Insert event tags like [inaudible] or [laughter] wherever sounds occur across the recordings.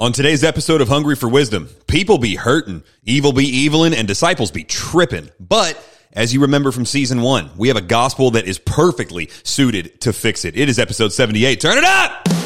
On today's episode of Hungry for Wisdom, people be hurting, evil be evilin', and disciples be tripping. But as you remember from season one, we have a gospel that is perfectly suited to fix it. It is episode 78. Turn it up!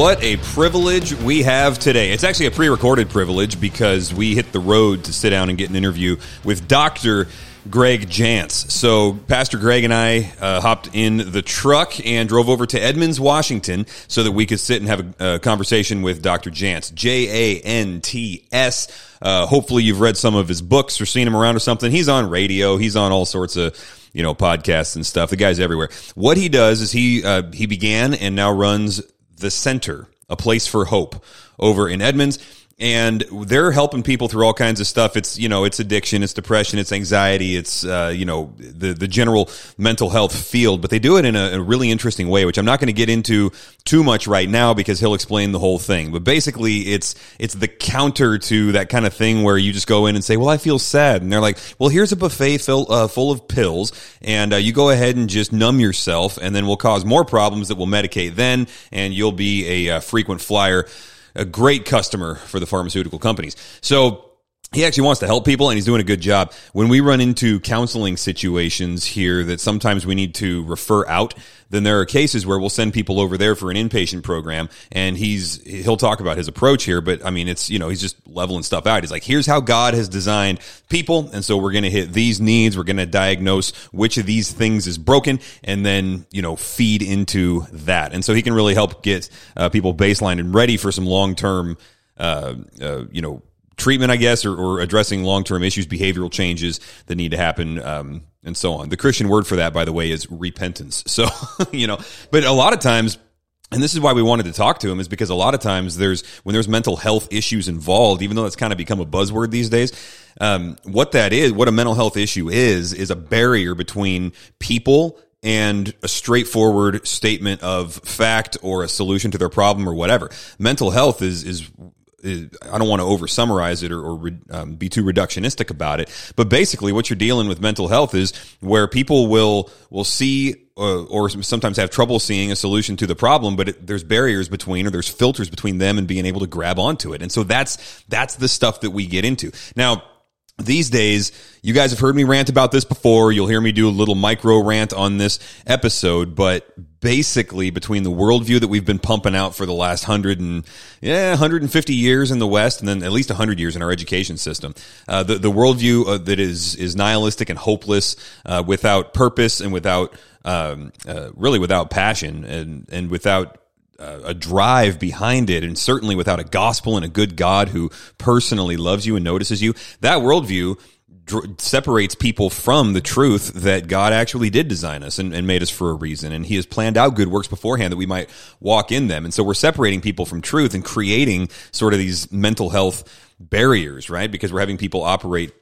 What a privilege we have today. It's actually a pre recorded privilege because we hit the road to sit down and get an interview with Dr. Greg Jantz. So, Pastor Greg and I uh, hopped in the truck and drove over to Edmonds, Washington, so that we could sit and have a, conversation with Dr. Jantz. J A N T S. Uh, hopefully, you've read some of his books or seen him around or something. He's on radio, he's on all sorts of you know podcasts and stuff. The guy's everywhere. What he does is he uh, he began and now runs the Center, a place for hope over in Edmonds. And they're helping people through all kinds of stuff. It's, you know, it's addiction, it's depression, it's anxiety, it's, uh, you know, the, the general mental health field, but they do it in a, a really interesting way, which I'm not going to get into too much right now because he'll explain the whole thing. But basically it's, it's the counter to that kind of thing where you just go in and say, well, I feel sad. And they're like, well, here's a buffet fill, uh, full of pills and uh, you go ahead and just numb yourself and then we'll cause more problems that we'll medicate then and you'll be a, uh, frequent flyer a great customer for the pharmaceutical companies. So he actually wants to help people and he's doing a good job. When we run into counseling situations here that sometimes we need to refer out, then there are cases where we'll send people over there for an inpatient program and he's, he'll talk about his approach here, but I mean, it's, you know, he's just leveling stuff out. He's like, here's how God has designed people. And so we're going to hit these needs. We're going to diagnose which of these things is broken and then, you know, feed into that. And so he can really help get uh, people baseline and ready for some long term, uh, uh, you know, treatment, I guess, or, or addressing long term issues, behavioral changes that need to happen, um, and so on. The Christian word for that, by the way, is repentance. [laughs] So, you know, but a lot of times, and this is why we wanted to talk to him is because a lot of times there's when there's mental health issues involved, even though that's kind of become a buzzword these days. Um, what that is, what a mental health issue is, is a barrier between people and a straightforward statement of fact or a solution to their problem or whatever. Mental health is is I don't want to over summarize it or, or um, be too reductionistic about it, but basically what you're dealing with mental health is where people will will see uh, or sometimes have trouble seeing a solution to the problem, but it, there's barriers between or there's filters between them and being able to grab onto it, and so that's that's the stuff that we get into. Now these days, you guys have heard me rant about this before. You'll hear me do a little micro rant on this episode, but basically between the worldview that we've been pumping out for the last hundred and yeah, 150 years in the West, and then at least 100 years in our education system, uh, the the worldview uh, that is is nihilistic and hopeless, uh, without purpose and without um, uh, really without passion and and without Uh, a drive behind it, and certainly without a gospel and a good God who personally loves you and notices you, that worldview dr- separates people from the truth that God actually did design us and, and, made us for a reason. And He has planned out good works beforehand that we might walk in them. And so we're separating people from truth and creating sort of these mental health barriers, right? Because we're having people operate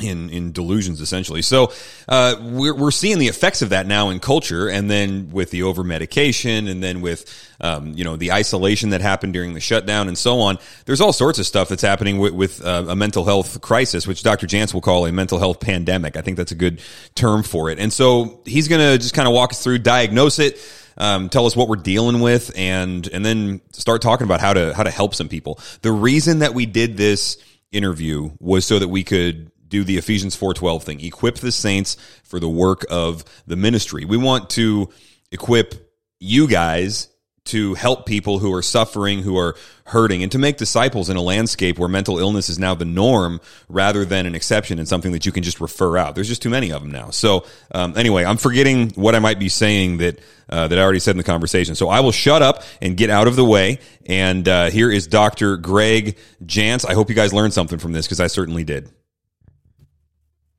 in in delusions essentially. So uh, we're we're seeing the effects of that now in culture, and then with the over medication, and then with um, you know the isolation that happened during the shutdown, and so on. There's all sorts of stuff that's happening with, with uh, a mental health crisis, which Dr. Jantz will call a mental health pandemic. I think that's a good term for it. And so he's going to just kind of walk us through, diagnose it. Um, tell us what we're dealing with, and and then start talking about how to how to help some people. The reason that we did this interview was so that we could do the Ephesians 4:12 thing. Equip the saints for the work of the ministry. We want to equip you guys to help people who are suffering, who are hurting, and to make disciples in a landscape where mental illness is now the norm rather than an exception and something that you can just refer out. There's just too many of them now. So um, anyway, I'm forgetting what I might be saying that uh, that I already said in the conversation. So I will shut up and get out of the way. And uh, here is Dr. Greg Jantz. I hope you guys learned something from this because I certainly did.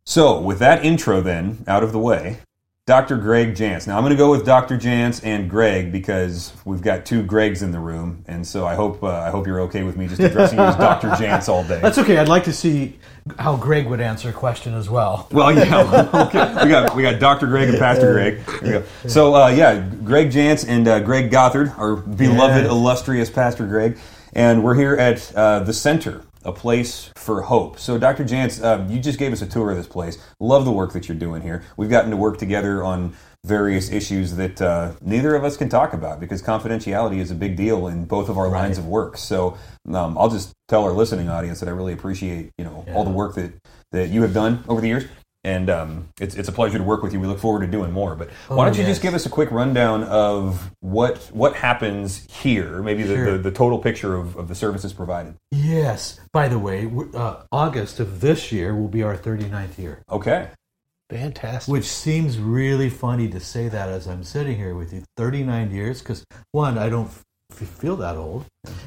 So, with that intro then out of the way, Dr. Greg Jantz. Now, I'm going to go with Dr. Jantz and Greg because we've got two Gregs in the room, and so I hope uh, I hope you're okay with me just addressing you as [laughs] Dr. Jantz all day. That's okay. I'd like to see how Greg would answer a question as well. Well, yeah, [laughs] okay. we got we got Dr. Greg and Pastor Greg. So, uh, yeah, Greg Jantz and uh, Greg Gothard, our beloved, yeah. illustrious Pastor Greg and we're here at uh, the center a place for hope. So, Dr. Jantz, uh, you just gave us a tour of this place. Love the work that you're doing here. We've gotten to work together on various issues that uh, neither of us can talk about because confidentiality is a big deal in both of our lines of work. So, um, I'll just tell our listening audience that I really appreciate you know all the work that that you have done over the years. And um, it's, it's a pleasure to work with you. We look forward to doing more. But why don't you yes. just give us a quick rundown of what what happens here, maybe the, Sure. the, the total picture of, of the services provided. Yes. By the way, uh, August of this year will be our 39th year, Okay. Fantastic. which seems really funny to say that as I'm sitting here with you. 39 years, because one, I don't f- feel that old,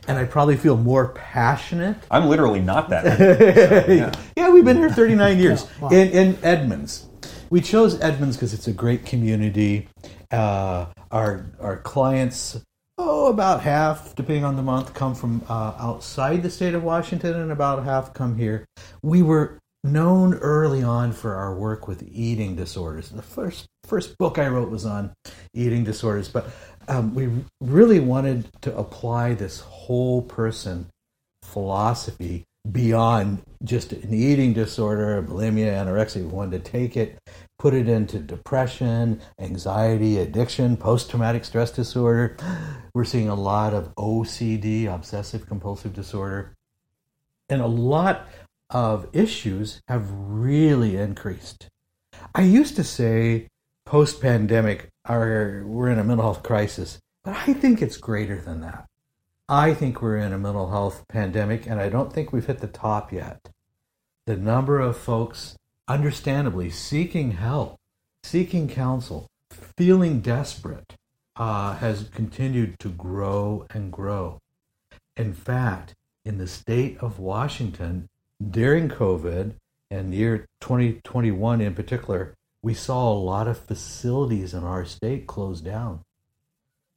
and I probably feel more passionate. I'm literally not that. old. [laughs] yeah. we've been here 39 years in, in Edmonds. We chose Edmonds because it's a great community. Uh, our our clients, oh, about half, depending on the month, come from uh, outside the state of Washington, and about half come here. We were known early on for our work with eating disorders. The first first book I wrote was on eating disorders, but um, we really wanted to apply this whole person philosophy beyond just an eating disorder, bulimia, anorexia. We wanted to take it, put it into depression, anxiety, addiction, post traumatic stress disorder. We're seeing a lot of OCD, obsessive compulsive disorder. And a lot of issues have really increased. I used to say post pandemic, we're in a mental health crisis, but I think it's greater than that. I think we're in a mental health pandemic, and I don't think we've hit the top yet. The number of folks, understandably, seeking help, seeking counsel, feeling desperate, uh, has continued to grow and grow. In fact, in the state of Washington, during COVID and year 2021 in particular, we saw a lot of facilities in our state close down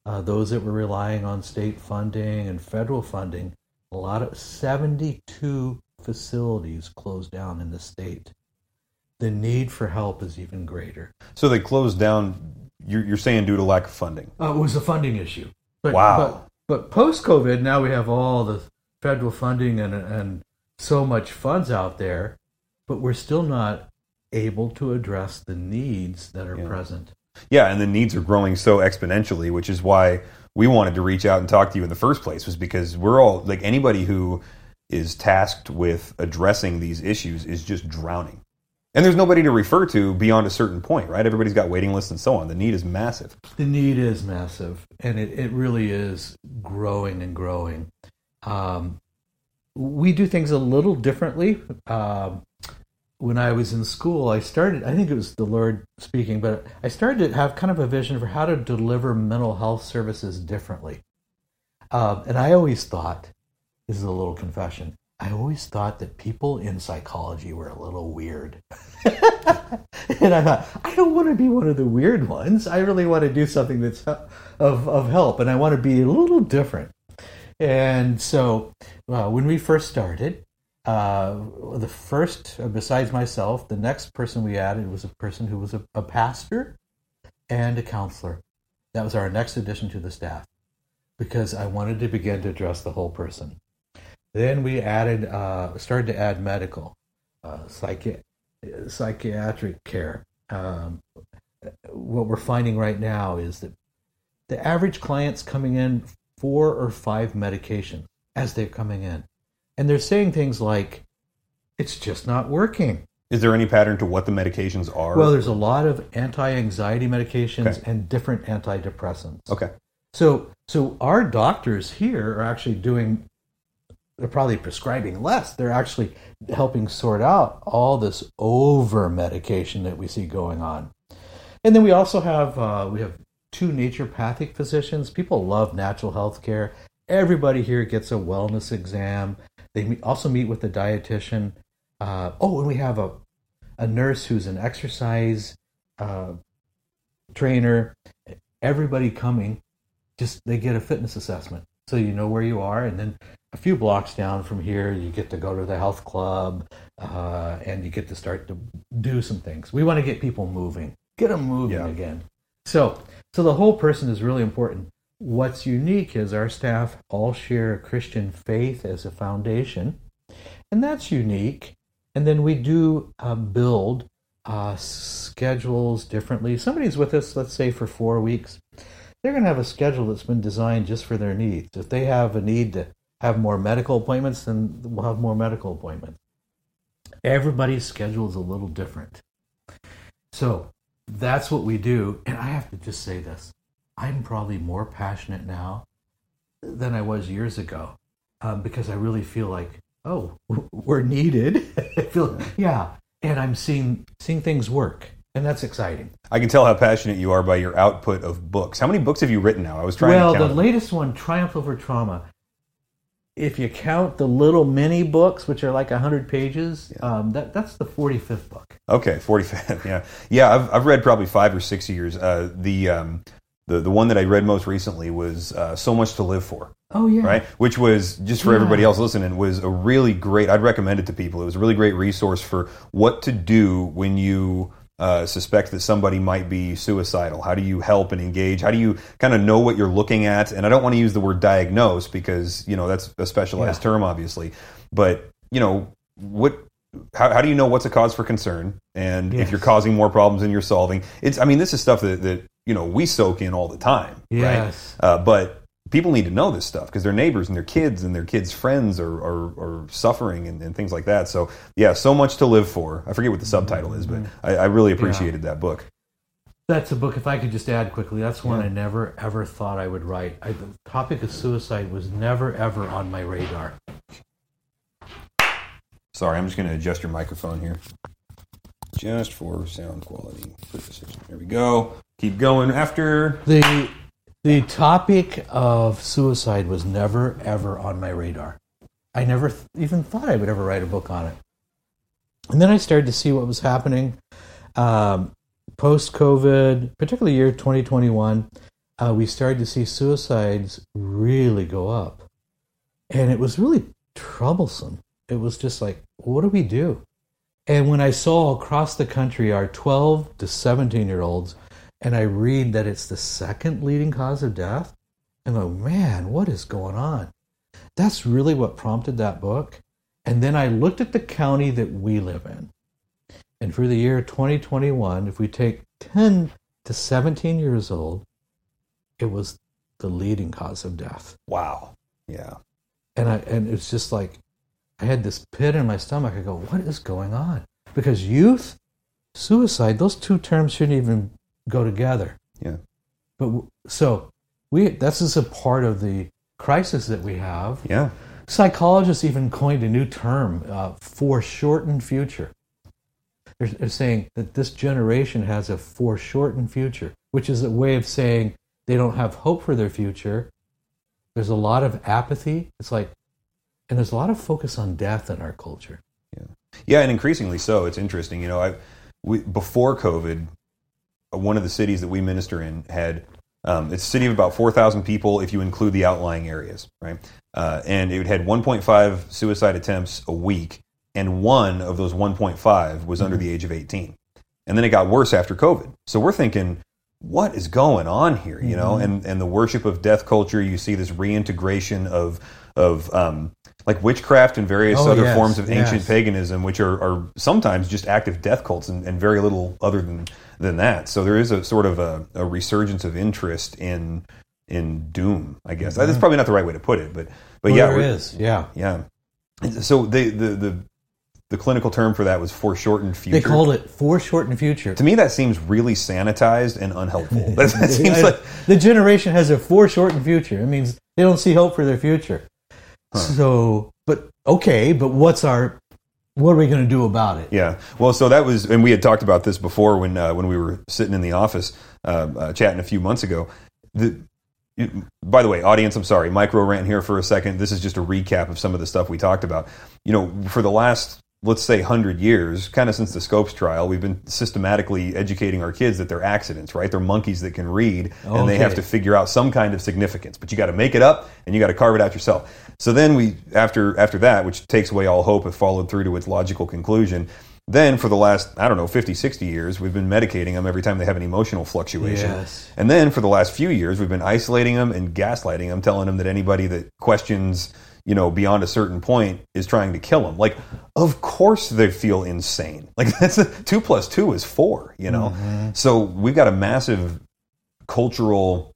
uh, those that were relying on state funding and federal funding, a lot of 72 facilities closed down in the state. The need for help is even greater. So they closed down. You're, you're saying due to lack of funding. Uh, it was a funding issue. But, Wow. But, but post COVID, now we have all the federal funding and, and so much funds out there, but we're still not able to address the needs that are Yeah. present. Yeah, and the needs are growing so exponentially, which is why we wanted to reach out and talk to you in the first place, was because we're all like anybody who is tasked with addressing these issues is just drowning. And there's nobody to refer to beyond a certain point, right? Everybody's got waiting lists and so on. The need is massive. The need is massive, and it, it really is growing and growing. Um, we do things a little differently. Um, when I was in school, I started, I think it was the Lord speaking, but I started to have kind of a vision for how to deliver mental health services differently. Um, and I always thought, this is a little confession, I always thought that people in psychology were a little weird. [laughs] and I thought, I don't want to be one of the weird ones. I really want to do something that's of, of help, and I want to be a little different. And so uh, when we first started, uh, the first, uh, besides myself, the next person we added was a person who was a, a pastor and a counselor. That was our next addition to the staff because I wanted to begin to address the whole person. Then we added, uh, started to add medical, uh, psychi- psychiatric care. Um, what we're finding right now is that the average client's coming in four or five medications as they're coming in. And they're saying things like, it's just not working. Is there any pattern to what the medications are? Well, there's a lot of anti anxiety medications Okay. and different antidepressants. okay. So, so our doctors here are actually doing. They're probably prescribing less. They're actually helping sort out all this over medication that we see going on. And then we also have uh, we have two naturopathic physicians. People love natural health care. Everybody here gets a wellness exam. They also meet with a dietitian. Uh, oh, and we have a a nurse who's an exercise uh, trainer. Everybody coming just they get a fitness assessment so you know where you are and then a few blocks down from here you get to go to the health club uh, and you get to start to do some things we want to get people moving get them moving Yeah. again so so the whole person is really important what's unique is our staff all share a christian faith as a foundation and that's unique. And then we do uh, build uh, schedules differently. Somebody's with us, let's say, for four weeks. They're going to have a schedule that's been designed just for their needs. If they have a need to have more medical appointments, then we'll have more medical appointments. Everybody's schedule is a little different. So that's what we do. And I have to just say this I'm probably more passionate now than I was years ago um, because I really feel like, oh, we're needed. [laughs] Feel, yeah. And I'm seeing, seeing things work. And that's exciting. I can tell how passionate you are by your output of books. How many books have you written now? I was trying well, the latest one, Triumph Over Trauma, if you count the little mini books, which are like 100 pages, um, that, that's the 45th book. Okay, 45th, [laughs] yeah. Yeah, I've, I've read probably five or six years. Uh, the, um, the, the one that I read most recently was uh, So Much to Live For. Oh, yeah. Right? Which was, just for Yeah. everybody else listening, was a really great, I'd recommend it to people. It was a really great resource for what to do when you uh, suspect that somebody might be suicidal. How do you help and engage? How do you kind of know what you're looking at? And I don't want to use the word diagnose because, you know, that's a specialized Yeah. term, obviously. But, you know, what how, how do you know what's a cause for concern and if you're causing more problems than you're solving it's i mean this is stuff that, that you know we soak in all the time Yes. right uh, but people need to know this stuff because their neighbors and their kids and their kids friends are, are, are suffering and, and things like that. So yeah so much to live for. I forget what the subtitle is but i, I really appreciated that book. That's a book, if I could just add quickly, that's one I never ever thought I would write. I, the topic of suicide was never ever on my radar. sorry i'm just going to adjust your microphone here. Just for sound quality purposes. There we go keep going after The, the topic of suicide was never ever on my radar. I never th- even thought I would ever write a book on it. And then I started to see what was happening um, post COVID, particularly year 2021. Uh, we started to see suicides really go up. And it was really troublesome. It was just like, what do we do? And when I saw across the country our 12 to 17 year olds, and I read that it's the second leading cause of death, I'm like, man, what is going on? That's really what prompted that book. And then I looked at the county that we live in. And for the year 2021, if we take 10 to 17 years old, it was the leading cause of death. wow yeah And I and it's just like I had this pit in my stomach. I go, what is going on? Because youth, suicide, those two terms shouldn't even go together. yeah But so we this is a part of the crisis that we have. yeah Psychologists even coined a new term, uh, foreshortened future. They're, they're saying that this generation has a foreshortened future, which is a way of saying they don't have hope for their future. There's a lot of apathy. It's like, and there's a lot of focus on death in our culture. Yeah, yeah, and increasingly so. It's interesting. You know, I we, before COVID, one of the cities that we minister in had um, it's a city of about four thousand people if you include the outlying areas, right? Uh, and it had one point five suicide attempts a week, and one of those one point five was under the age of eighteen. And then it got worse after COVID. So we're thinking, what is going on here? You know, and and the worship of death culture. You see this reintegration of of um, like witchcraft and various Oh, other yes, forms of ancient yes. paganism, which are, are sometimes just active death cults and, and very little other than than that. So there is a sort of a, a resurgence of interest in in doom. I guess that's mm-hmm. probably not the right way to put it, but but yeah, there. Yeah. yeah. So the, the the the clinical term for that was foreshortened future. They called it foreshortened future. to me, that seems really sanitized and unhelpful. [laughs] that, that seems like the generation has a foreshortened future. It means they don't see hope for their future. So, but okay, but what's our what are we going to do about it? Yeah. Well, so that was, and we had talked about this before when uh, when we were sitting in the office uh, uh, chatting a few months ago. The, it- by the way, audience, I'm sorry, micro rant here for a second. This is just a recap of some of the stuff we talked about. You know, for the last let's say 100 years, kind of since the Scopes trial, we've been systematically educating our kids that they're accidents, right? They're monkeys that can read and they have to figure out some kind of significance, but you got to make it up and you got to carve it out yourself. So then we, after, after that, which takes away all hope if followed through to its logical conclusion, then for the last, I don't know, 50, 60 years, we've been medicating them every time they have an emotional fluctuation. Yes. And then for the last few years, we've been isolating them and gaslighting them, telling them that anybody that questions, you know, beyond a certain point is trying to kill them Like, of course they feel insane. [laughs] Like that's a, two plus two is four, you know? Mm-hmm. So we've got a massive cultural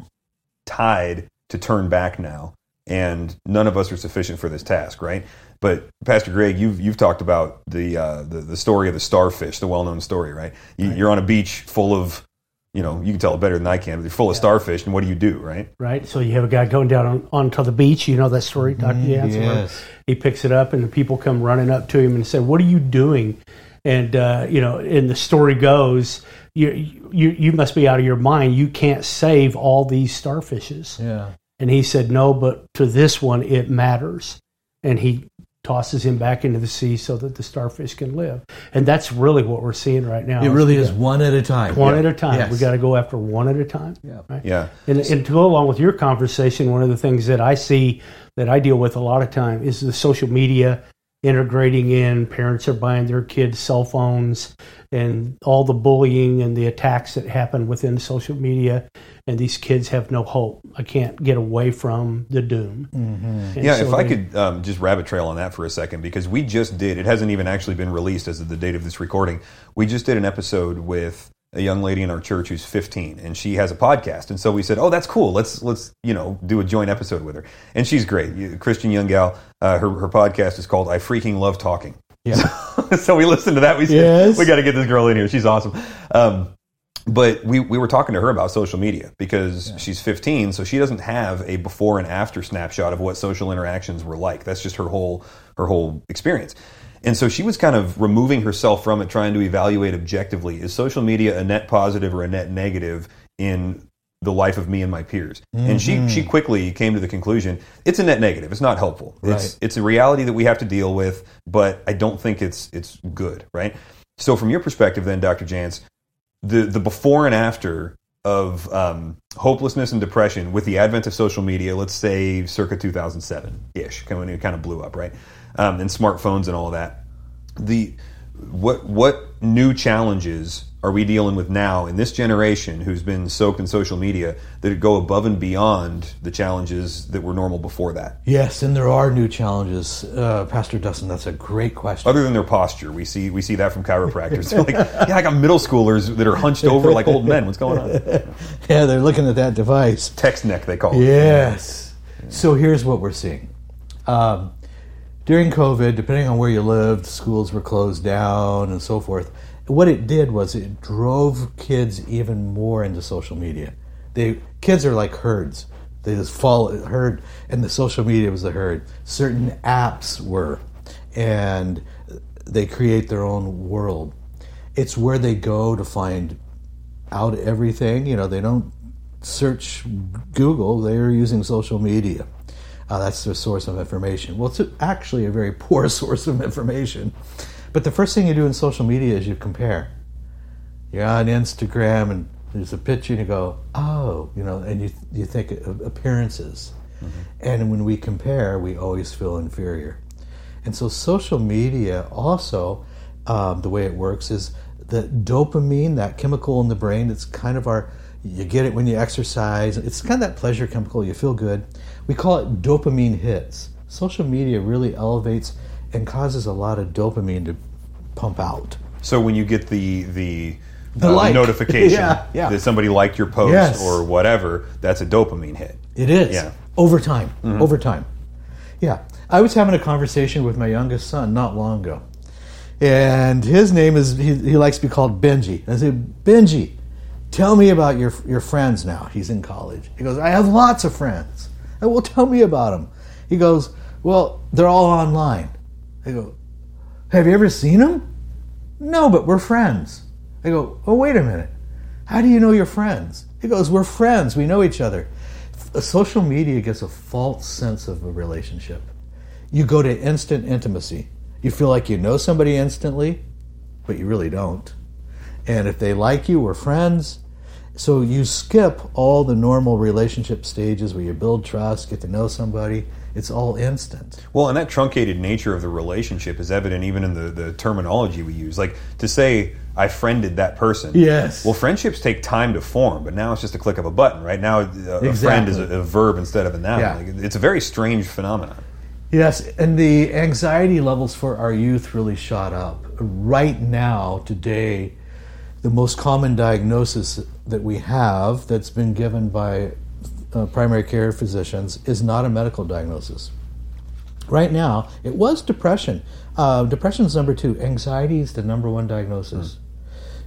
tide to turn back now. And none of us are sufficient for this task, right? But Pastor Greg, you've you've talked about the uh, the, the story of the starfish, the well known story, right? You, You're on a beach full of, you know, you can tell it better than I can. But you're full of starfish, and what do you do, right? right? So you have a guy going down on, onto the beach. You know that story, Dr. Jansen? yes. He picks it up, and the people come running up to him and say, "What are you doing?" And uh, you know, and the story goes, you, "You you must be out of your mind. You can't save all these starfishes." Yeah. And he said, "No, but to this one, it matters." And he tosses him back into the sea so that the starfish can live. And that's really what we're seeing right now. It really is one at a time. one Yeah. at a time. Yes. We got to go after one at a time. Yeah. Right? Yeah. And, and to go along with your conversation, one of the things that I see that I deal with a lot of time is the social media integrating in. Parents are buying their kids cell phones and all the bullying and the attacks that happen within social media. And these kids have no hope. I can't get away from the doom. And Yeah, so if I they- could um, just rabbit trail on that for a second, because we just did, it hasn't even actually been released as of the date of this recording. We just did an episode with a young lady in our church who's 15 and she has a podcast. And so we said, oh, that's cool. Let's, let's, you know, do a joint episode with her. And she's great. Christian young gal. Uh, her, her podcast is called I Freaking Love Talking. Yeah. [laughs] so we listened to that. We said, Yes. we got to get this girl in here. She's awesome. Um, but we, we were talking to her about social media because she's 15, so she doesn't have a before and after snapshot of what social interactions were like. That's just her whole her whole experience. And so she was kind of removing herself from it, trying to evaluate objectively: is social media a net positive or a net negative in the life of me and my peers? And she she quickly came to the conclusion it's a net negative. It's not helpful. It's Right. it's a reality that we have to deal with, but I don't think it's it's good, right? So from your perspective, then, Dr. Jantz, the the before and after of um, hopelessness and depression with the advent of social media, let's say circa 2007 ish, when it kind of blew up, right? Um, and smartphones and all that. The what what new challenges are we dealing with now in this generation who's been soaked in social media that go above and beyond the challenges that were normal before that? Yes, and there are new challenges. Uh, Pastor Dustin, that's a great question. Other than their posture, we see we see that from chiropractors. [laughs] They're like, yeah, I got middle schoolers that are hunched over like old men. What's going on? [laughs] Yeah, they're looking at that device. Text neck, they call it. Yes. So here's what we're seeing. Um, during COVID, depending on where you lived, schools were closed down and so forth. What it did was it drove kids even more into social media. They kids are like herds. They just follow herd, and the social media was the herd. Certain apps were, and they create their own world. It's where they go to find out everything. You know, they don't search Google, they're using social media. Uh, that's their source of information. Well, it's actually a very poor [laughs] source of information. But the first thing you do in social media is you compare. You're on Instagram and there's a picture and you go, oh, you know, and you, you think of appearances. And when we compare, we always feel inferior. And so social media also, um, the way it works is the dopamine, that chemical in the brain, it's kind of our, you get it when you exercise. It's kind of that pleasure chemical, you feel good. We call it dopamine hits. Social media really elevates and causes a lot of dopamine to pump out. So when you get the the, The uh, like. [laughs] notification Yeah, yeah. that somebody liked your post Yes. or whatever, that's a dopamine hit. It is. Yeah. Over time. Over time. Yeah. I was having a conversation with my youngest son not long ago. And his name is, he, he likes to be called Benji. I said, Benji, tell me about your, your friends now. He's in college. He goes, I have lots of friends. I will tell me about them. He goes, Well, they're all online. I go, Have you ever seen them? No, but we're friends. I go, Oh, wait a minute. How do you know you're friends? He goes, We're friends. We know each other. Social media gives a false sense of a relationship. You go to instant intimacy. You feel like you know somebody instantly, but you really don't. And if they like you, we're friends. So you skip all the normal relationship stages where you build trust, get to know somebody. It's all instant. Well, and that truncated nature of the relationship is evident even in the, the terminology we use. Like to say, I friended that person. Yes. Well, friendships take time to form, but now it's just a click of a button, right? Now a, a friend is a, a verb instead of a noun. Yeah. Like, it's a very strange phenomenon. Yes, and the anxiety levels for our youth really shot up. Right now, today, the most common diagnosis that we have that's been given by uh, primary care physicians is not a medical diagnosis. Right now, it was depression. Uh, depression is number two. Anxiety is the number one diagnosis.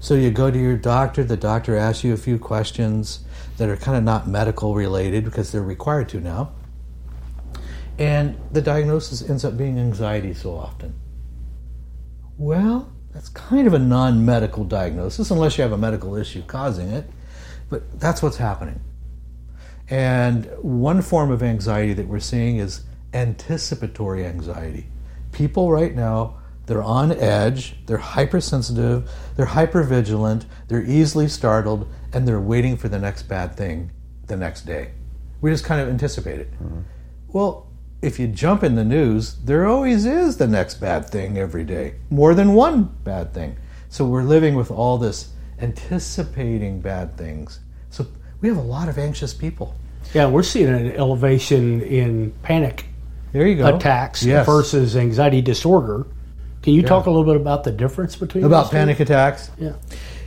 So you go to your doctor, the doctor asks you a few questions that are kind of not medical related because they're required to now. And the diagnosis ends up being anxiety so often. Well, that's kind of a non medical diagnosis unless you have a medical issue causing it, but that's what's happening. And one form of anxiety that we're seeing is anticipatory anxiety. People right now, they're on edge, they're hypersensitive, they're hypervigilant, they're easily startled, and they're waiting for the next bad thing the next day. We just kind of anticipate it. Mm-hmm. Well, if you jump in the news, there always is the next bad thing every day, more than one bad thing. So we're living with all this anticipating bad things. So we have a lot of anxious people. Yeah, we're seeing an elevation in panic there you go. attacks yes. versus anxiety disorder. Can you yeah. talk a little bit about the difference between about panic attacks? Yeah.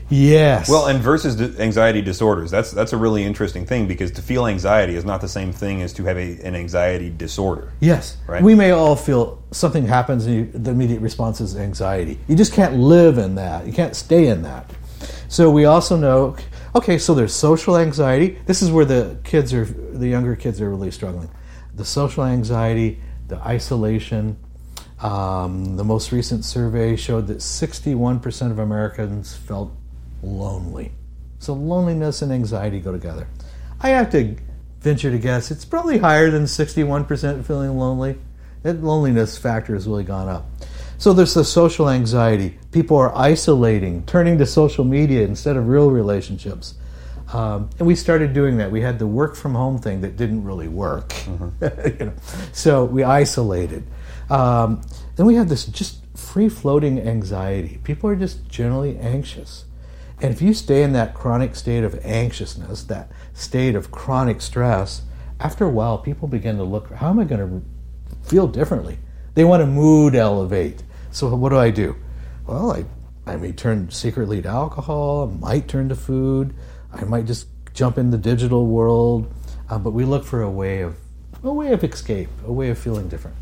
Yes. Well, and versus anxiety disorders, that's that's a really interesting thing because to feel anxiety is not the same thing as to have a, an anxiety disorder. Yes. Right. We may all feel something happens and you, the immediate response is anxiety. You just can't live in that. You can't stay in that. So we also know okay, so there's social anxiety. This is where the kids are the younger kids are really struggling. The social anxiety, the isolation, um, the most recent survey showed that 61% of Americans felt lonely. So loneliness and anxiety go together. I have to venture to guess it's probably higher than 61% feeling lonely. That loneliness factor has really gone up. So there's the social anxiety. People are isolating, turning to social media instead of real relationships. Um, and we started doing that. We had the work from home thing that didn't really work. Mm-hmm. [laughs] you know? So we isolated. Um, then we have this just free floating anxiety. People are just generally anxious. And if you stay in that chronic state of anxiousness, that state of chronic stress, after a while, people begin to look, how am I going to feel differently? They want to mood elevate. So what do I do? Well, I, I may turn secretly to alcohol, I might turn to food, I might just jump in the digital world, uh, but we look for a way of a way of escape, a way of feeling different.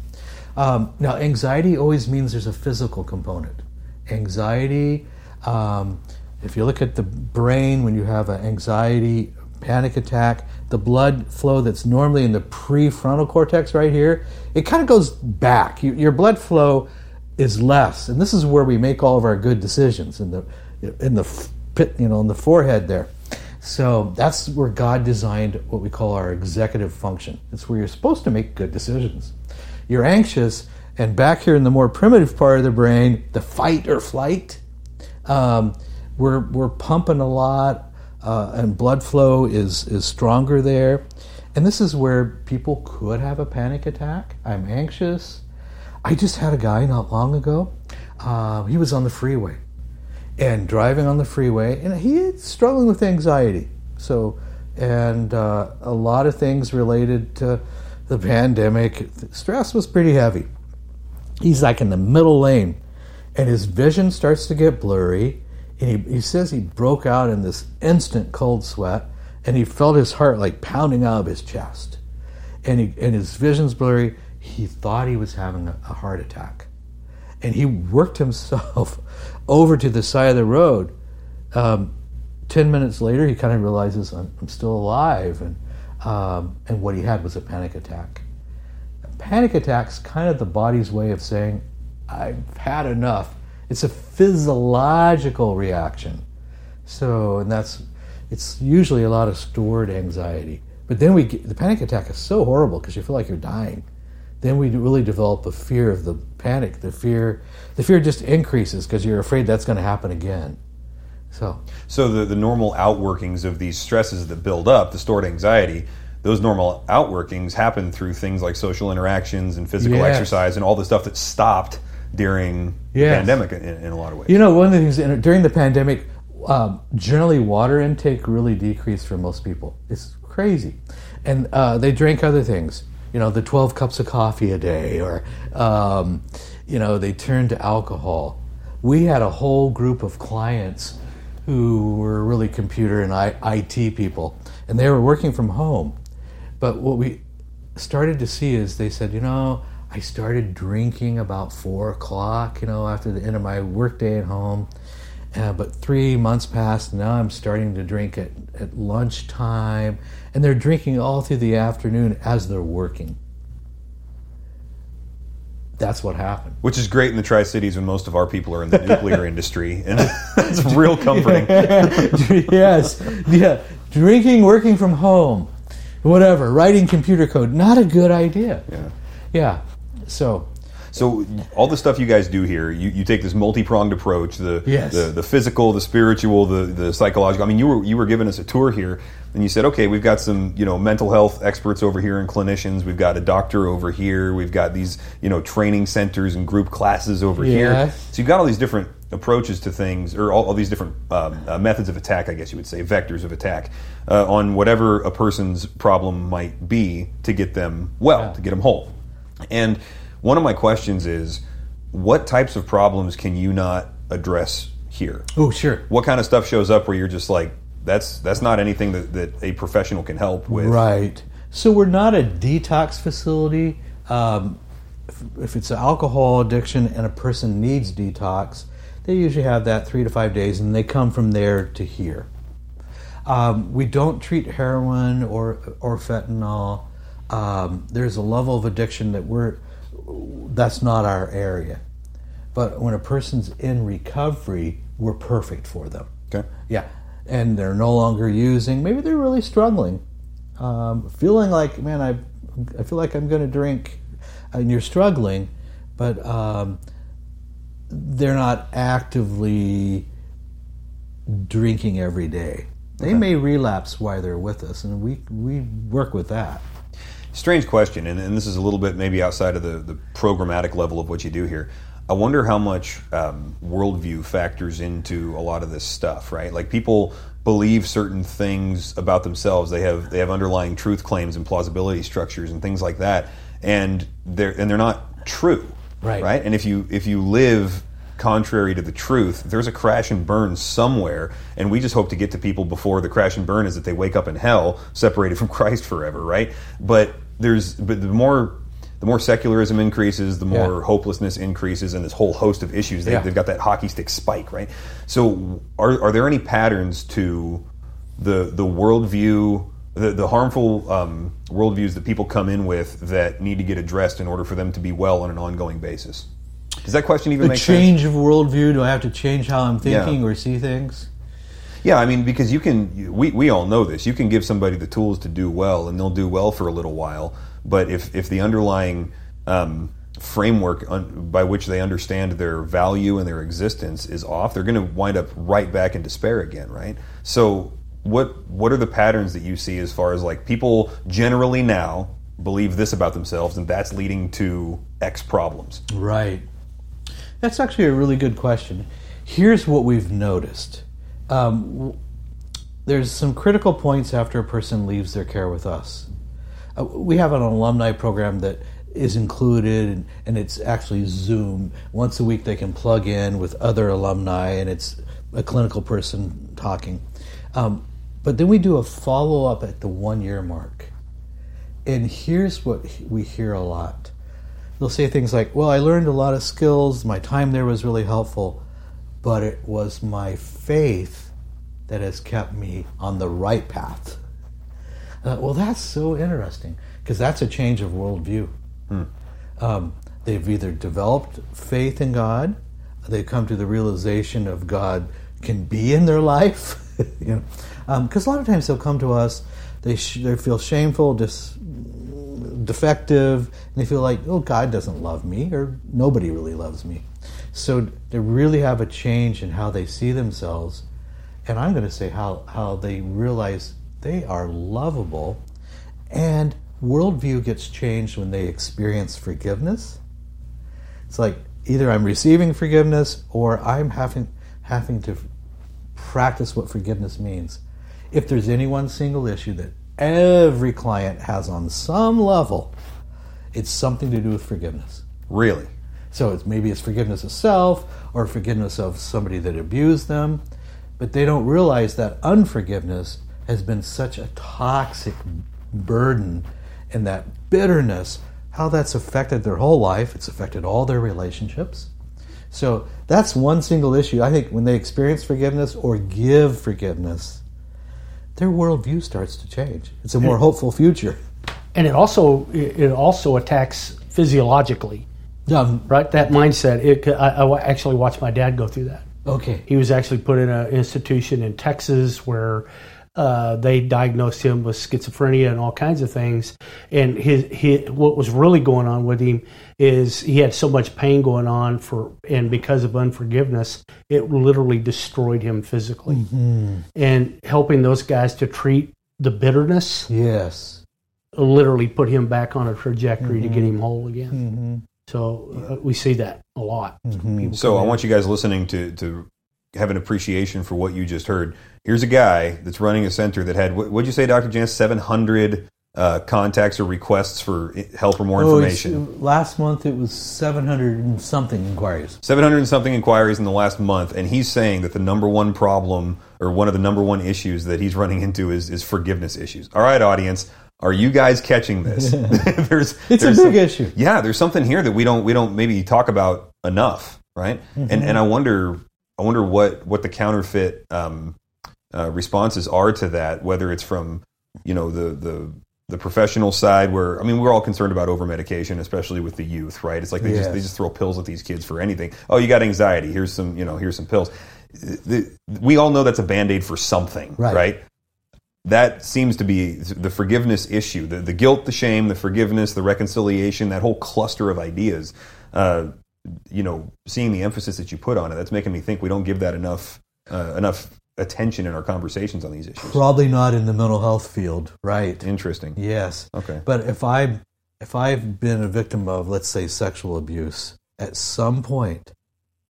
Um, now, anxiety always means there's a physical component. Anxiety um, if you look at the brain when you have an anxiety, panic attack, the blood flow that's normally in the prefrontal cortex right here, it kind of goes back. You, your blood flow is less, and this is where we make all of our good decisions in the in the pit, you know, in the forehead there. So that's where God designed what we call our executive function. It's where you're supposed to make good decisions. You're anxious, and back here in the more primitive part of the brain, the fight or flight. Um, we're, we're pumping a lot, uh, and blood flow is, is stronger there. And this is where people could have a panic attack. I'm anxious. I just had a guy not long ago. Uh, he was on the freeway and driving on the freeway, and he is struggling with anxiety. So, and uh, a lot of things related to the pandemic. Stress was pretty heavy. He's like in the middle lane, and his vision starts to get blurry and he, he says he broke out in this instant cold sweat and he felt his heart like pounding out of his chest. And, he, and his vision's blurry. He thought he was having a, a heart attack. And he worked [laughs] himself over to the side of the road. Um, 10 minutes later he kind of realizes i'm, I'm still alive. And, um, and what he had was a panic attack. Panic attack's kind of the body's way of saying i've had enough it's a physiological reaction. So, and that's, it's usually a lot of stored anxiety. But then we get, the panic attack is so horrible because you feel like you're dying. Then we really develop the fear of the panic. The fear, the fear just increases because you're afraid that's going to happen again. So, so the, the normal outworkings of these stresses that build up, the stored anxiety, those normal outworkings happen through things like social interactions and physical yes. exercise and all the stuff that stopped during yes. the pandemic in, in, a lot of ways. You know, one of the things during the pandemic, um, generally water intake really decreased for most people. It's crazy, and uh, they drank other things. you know, the 12 cups of coffee a day, or, um, you know, they turn to alcohol. We had a whole group of clients who were really computer and IT people, and they were working from home. But what we started to see is they said, you know, I started drinking about four o'clock, you know, after the end of my workday at home. Uh, but three months passed, and now I'm starting to drink at, at lunchtime. And they're drinking all through the afternoon as they're working. That's what happened. Which is great in the Tri Cities when most of our people are in the nuclear [laughs] industry. And it's real comforting. [laughs] yes. Yeah. Drinking, working from home, whatever, writing computer code, not a good idea. Yeah. Yeah. So so all the stuff you guys do here, you, you take this multi pronged approach the, yes. the the physical, the spiritual, the the psychological. I mean, you were you were giving us a tour here, and you said, okay, we've got some you know mental health experts over here and clinicians. We've got a doctor over here. We've got these you know training centers and group classes over here. So you've got all these different approaches to things, or all, all these different um, uh, methods of attack, I guess you would say, vectors of attack uh, on whatever a person's problem might be to get them well, yeah. to get them whole, and one of my questions is what types of problems can you not address here? Oh, sure. What kind of stuff shows up where you're just like, that's that's not anything that, that a professional can help with. Right. So we're not a detox facility. Um, if, if, it's an alcohol addiction and a person needs detox, they usually have that three to five days, and they come from there to here. Um, we don't treat heroin or or fentanyl. Um, there's a level of addiction that we're that's not our area. But when a person's in recovery, we're perfect for them. Okay. Yeah. And they're no longer using, maybe they're really struggling, um, feeling like, man, I, I feel like I'm going to drink, and you're struggling, but um, they're not actively drinking every day. They okay. may relapse while they're with us, and we, we work with that. Strange question, and, and, this is a little bit maybe outside of the, the programmatic level of what you do here. I wonder how much um, worldview factors into a lot of this stuff, right? Like people believe certain things about themselves. They have they have underlying truth claims and plausibility structures and things like that, and they're and they're not true, right? Right. And if you if you live contrary to the truth, there's a crash and burn somewhere, and we just hope to get to people before the crash and burn is that they wake up in hell, separated from [laughs] Christ forever, right? But there's but the more the more secularism increases, the more yeah. hopelessness increases, and this whole host of issues. They, yeah. They've got that hockey stick spike, right? So, are, are there any patterns to the the worldview, the, the harmful um, worldviews that people come in with that need to get addressed in order for them to be well on an ongoing basis? Does that question even the make change sense? of worldview? Do I have to change how I'm thinking yeah. or see things? Yeah, I mean, because you can, we, we all know this. You can give somebody the tools to do well, and they'll do well for a little while. But if, if the underlying um, framework un, by which they understand their value and their existence is off, they're going to wind up right back in despair again, right? So, what what are the patterns that you see as far as like people generally now believe this about themselves, and that's leading to X problems? Right. That's actually a really good question. Here's what we've noticed um, there's some critical points after a person leaves their care with us. Uh, we have an alumni program that is included and, and, it's actually Zoom. Once a week they can plug in with other alumni and it's a clinical person talking. Um, but then we do a follow up at the one year mark. And here's what we hear a lot. They'll say things like, Well, I learned a lot of skills, my time there was really helpful but it was my faith that has kept me on the right path. Uh, well, that's so interesting because that's a change of worldview. Hmm. Um, they've either developed faith in God, they've come to the realization of God can be in their life. [laughs] you know, because um, a lot of times they'll come to us, they sh- they feel shameful, dis- defective, and they feel like, oh, God doesn't love me, or nobody really loves me. So they really have a change in how they see themselves, and I'm going to say how, how they realize they are lovable, and worldview gets changed when they experience forgiveness. It's like either I'm receiving forgiveness or I'm having having to practice what forgiveness means. If there's any one single issue that every client has on some level, It's something to do with forgiveness. Really? So it's maybe it's forgiveness of self or forgiveness of somebody that abused them, but they don't realize that unforgiveness has been such a toxic burden and that bitterness, how that's affected their whole life. It's affected all their relationships. So that's one single issue. I think when they experience forgiveness or give forgiveness, their worldview starts to change. It's a more hopeful future. And it also it also attacks physiologically, Um, right? That mindset. It, I, I actually watched my dad go through that. Okay. He was actually put in an institution in Texas where uh, they diagnosed him with schizophrenia and all kinds of things. And his, his what was really going on with him is he had so much pain going on for, and because of unforgiveness, it literally destroyed him physically. Mm-hmm. And helping those guys to treat the bitterness Yes. literally put him back on a trajectory to get mm-hmm. him whole again. Mm-hmm. So uh, we see that a lot. People So I in. want you guys listening to to have an appreciation for what you just heard. Here's a guy that's running a center that had what would you say, Doctor Jantz, seven hundred uh, contacts or requests for help or more Oh, information. last month it was 700 and something inquiries. 700 and something inquiries in the last month, and he's saying that the number one problem or one of the number one issues that he's running into is, is forgiveness issues. All right, audience, are you guys catching this? [laughs] [laughs] there's, It's a big some- issue. Yeah, there's something here that we don't we don't maybe talk about enough, right? Mm-hmm. And and I wonder I wonder what what the counterfeit um, uh, responses are to that, whether it's from you know the the the professional side where I mean we're all concerned about over medication, especially with the youth, right? It's like they just they just throw pills at these kids for anything. Oh, you got anxiety? Here's some you know here's some pills. The, we all know that's a band aid for something, Right. right? That seems to be the forgiveness issue, the, the guilt, the shame, the forgiveness, the reconciliation, that whole cluster of ideas. Uh, you know, seeing the emphasis that you put on it, that's making me think we don't give that enough uh, enough attention in our conversations on these issues. Probably not in the mental health field, right? Interesting. Yes. Okay. But if I if I've been a victim of let's say sexual abuse, at some point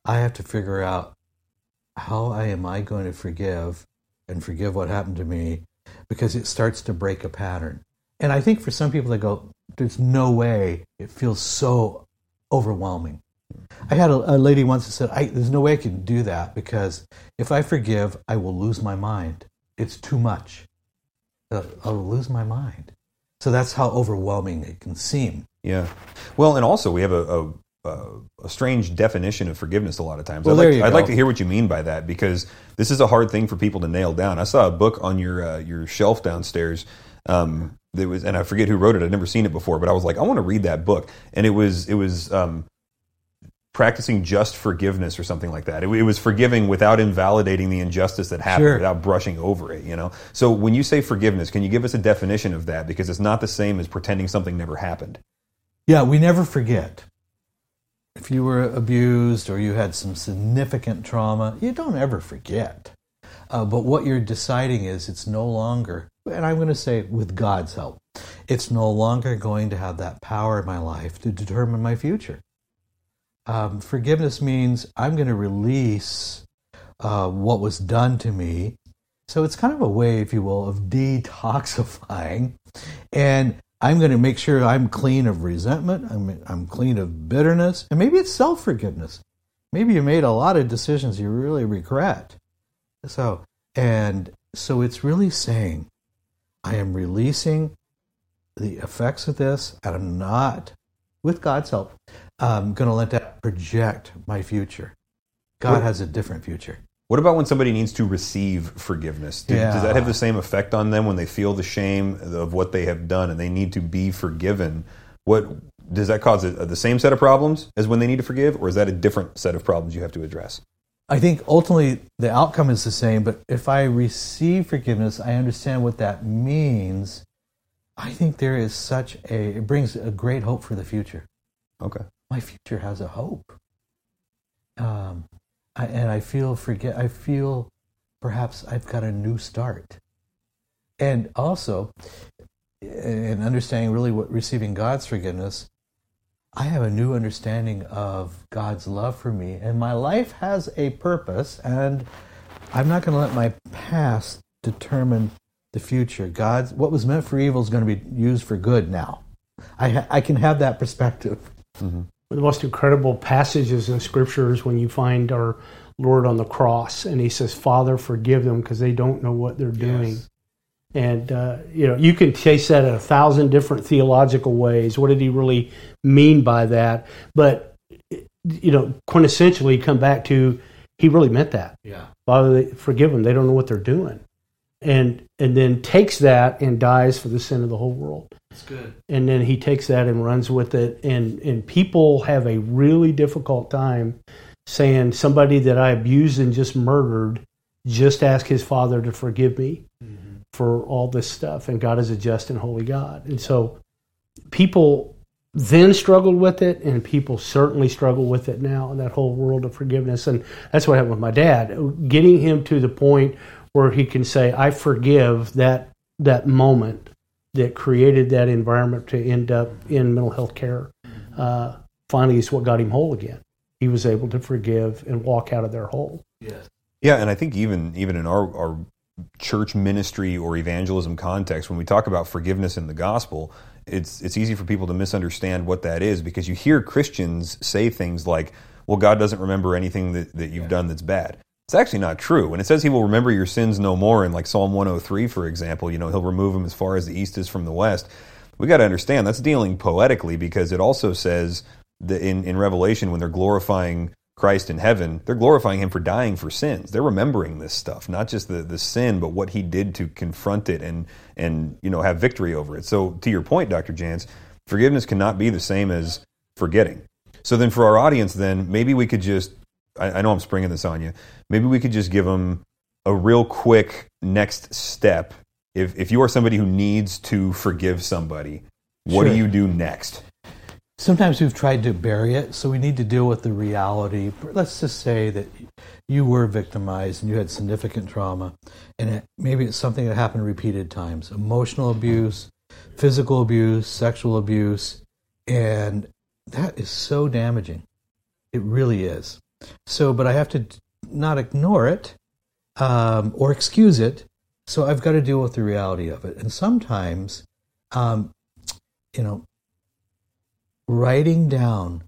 I have to figure out how I am I going to forgive and forgive what happened to me because it starts to break a pattern. And I think for some people they go there's no way it feels so overwhelming. I had a, a lady once that said, "There's no way I can do that because if I forgive, I will lose my mind. It's too much. Uh, I'll lose my mind." So that's how overwhelming it can seem. Yeah. Well, and also we have a, a, a, a strange definition of forgiveness a lot of times. Well, I'd, like, I'd like to hear what you mean by that because this is a hard thing for people to nail down. I saw a book on your uh, your shelf downstairs. Um, that was, and I forget who wrote it. I'd never seen it before, but I was like, I want to read that book. And it was it was um, practicing just forgiveness or something like that. It, it was forgiving without invalidating the injustice that happened, Sure. without brushing over it. You know. So when you say forgiveness, can you give us a definition of that? Because it's not the same as pretending something never happened. Yeah, we never forget. If you were abused or you had some significant trauma, you don't ever forget. Uh, but what you're deciding is it's no longer, and I'm going to say with God's help, it's no longer going to have that power in my life to determine my future. Um, forgiveness means I'm going to release uh, what was done to me. So it's kind of a way, if you will, of detoxifying. And I'm going to make sure I'm clean of resentment. I'm, I'm clean of bitterness. And maybe it's self forgiveness. Maybe you made a lot of decisions you really regret. So, and so it's really saying, I am releasing the effects of this, and I'm not, with God's help, um, I'm going to let that project my future. God has a different future. What about when somebody needs to receive forgiveness? Do- Does that have the same effect on them when they feel the shame of what they have done and they need to be forgiven? What does that cause? The same set of problems as when they need to forgive, or is that a different set of problems you have to address? I think ultimately the outcome is the same, but if I receive forgiveness, I understand what that means. I think there is such a, it brings a great hope for the future. Okay. My future has a hope. Um, I, and I feel forget, I feel perhaps I've got a new start. And also, in understanding really what receiving God's forgiveness, I have a new understanding of God's love for me, and my life has a purpose, and I'm not going to let my past determine the future. God's what was meant for evil is going to be used for good now. I I can have that perspective. Mm-hmm. The most incredible passages in scriptures when you find our Lord on the cross and he says, Father, forgive them because they don't know what they're doing. Yes. And, uh, you know, you can chase that in a thousand different theological ways. What did he really mean by that? But, you know, quintessentially come back to he really meant that. Yeah. Father, forgive them. They don't know what they're doing. And, and then takes that and dies for the sin of the whole world. That's good. And then he takes that and runs with it. And, and people have a really difficult time saying somebody that I abused and just murdered, just ask his father to forgive me mm-hmm. for all this stuff. And God is a just and holy God. And so people then struggled with it, and people certainly struggle with it now in that whole world of forgiveness. And that's what happened with my dad, getting him to the point where he can say, I forgive that that moment that created that environment to end up in mental health care. Uh, finally, is what got him whole again he was able to forgive and walk out of their hole. Yes. Yeah, and I think even even in our, our church ministry or evangelism context, when we talk about forgiveness in the gospel, it's it's easy for people to misunderstand what that is because you hear Christians say things like, "Well, God doesn't remember anything that, that you've yeah. done that's bad." It's actually not true. When it says He will remember your sins no more, in like Psalm 103, for example, you know He'll remove them as far as the east is from the west. We got to understand that's dealing poetically because it also says that in, in Revelation when they're glorifying Christ in heaven, they're glorifying him for dying for sins. They're remembering this stuff, not just the, the sin, but what he did to confront it and and you know have victory over it. So to your point, Dr. Jantz, forgiveness cannot be the same as forgetting. So then for our audience, then maybe we could just I, I know I'm springing this on you. Maybe we could just give them a real quick next step. If if you are somebody who needs to forgive somebody, what sure. do you do next? Sometimes we've tried to bury it, so we need to deal with the reality. Let's just say that you were victimized and you had significant trauma, and it, maybe it's something that happened repeated times emotional abuse, physical abuse, sexual abuse, and that is so damaging. It really is. So, but I have to not ignore it um, or excuse it. So I've got to deal with the reality of it. And sometimes, um, you know, writing down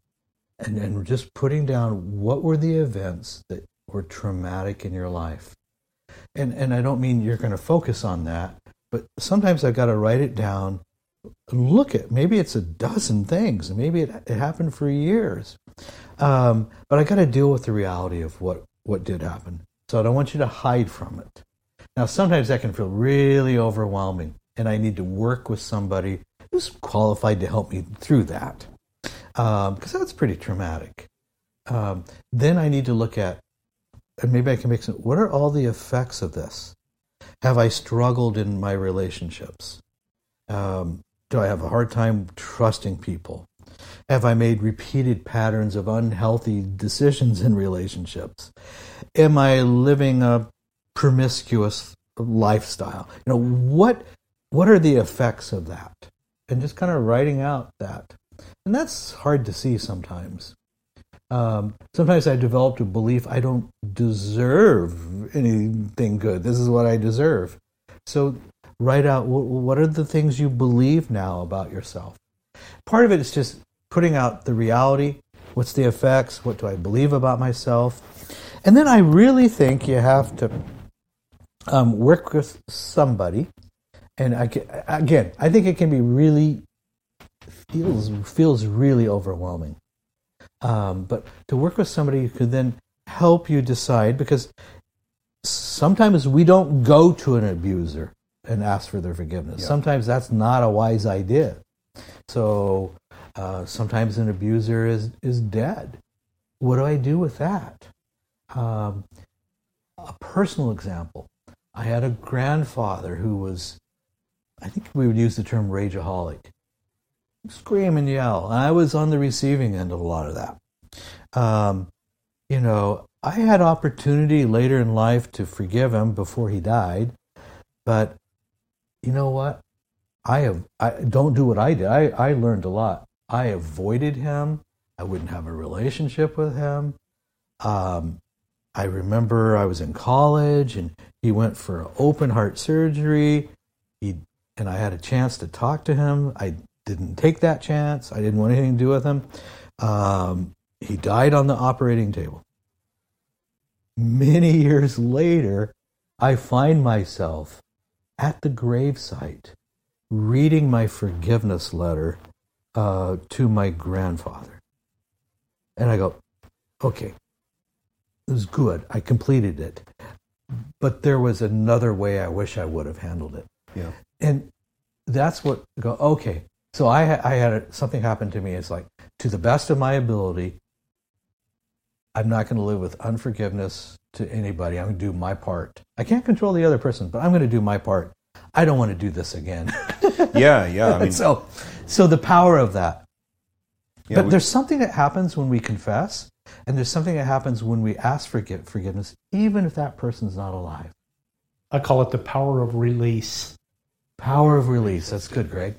and, and just putting down what were the events that were traumatic in your life. And, and I don't mean you're going to focus on that, but sometimes I've got to write it down, look at maybe it's a dozen things, maybe it, it happened for years. Um, but I got to deal with the reality of what, what did happen. So I don't want you to hide from it. Now, sometimes that can feel really overwhelming, and I need to work with somebody who's qualified to help me through that because um, that's pretty traumatic. Um, then I need to look at, and maybe I can make some. What are all the effects of this? Have I struggled in my relationships? Um, do I have a hard time trusting people? Have I made repeated patterns of unhealthy decisions in relationships? Am I living a promiscuous lifestyle? You know what? What are the effects of that? and just kind of writing out that. And that's hard to see sometimes. Um, sometimes I developed a belief I don't deserve anything good. This is what I deserve. So write out what are the things you believe now about yourself. Part of it is just putting out the reality. What's the effects? What do I believe about myself? And then I really think you have to um, work with somebody and I again, I think it can be really feels feels really overwhelming. Um, but to work with somebody who could then help you decide, because sometimes we don't go to an abuser and ask for their forgiveness. Yeah. Sometimes that's not a wise idea. So uh, sometimes an abuser is is dead. What do I do with that? Um, a personal example. I had a grandfather who was I think we would use the term rageaholic. Scream and yell. And I was on the receiving end of a lot of that. Um, you know, I had opportunity later in life to forgive him before he died, but you know what? I have I don't do what I did. I, I learned a lot. I avoided him. I wouldn't have a relationship with him. Um, I remember I was in college and he went for open heart surgery. He and I had a chance to talk to him. I didn't take that chance. I didn't want anything to do with him. Um, he died on the operating table. Many years later, I find myself at the gravesite reading my forgiveness letter uh, to my grandfather. And I go, okay, it was good. I completed it. But there was another way I wish I would have handled it. Yeah. And that's what go, okay. So I, I had a, something happen to me. It's like, to the best of my ability, I'm not going to live with unforgiveness to anybody. I'm going to do my part. I can't control the other person, but I'm going to do my part. I don't want to do this again. [laughs] Yeah, yeah. I mean, [laughs] so, so the power of that. yeah, but we- there's something that happens when we confess, and there's something that happens when we ask for forgiveness, even if that person's not alive. I call it the power of release. Power of release. That's good, Greg.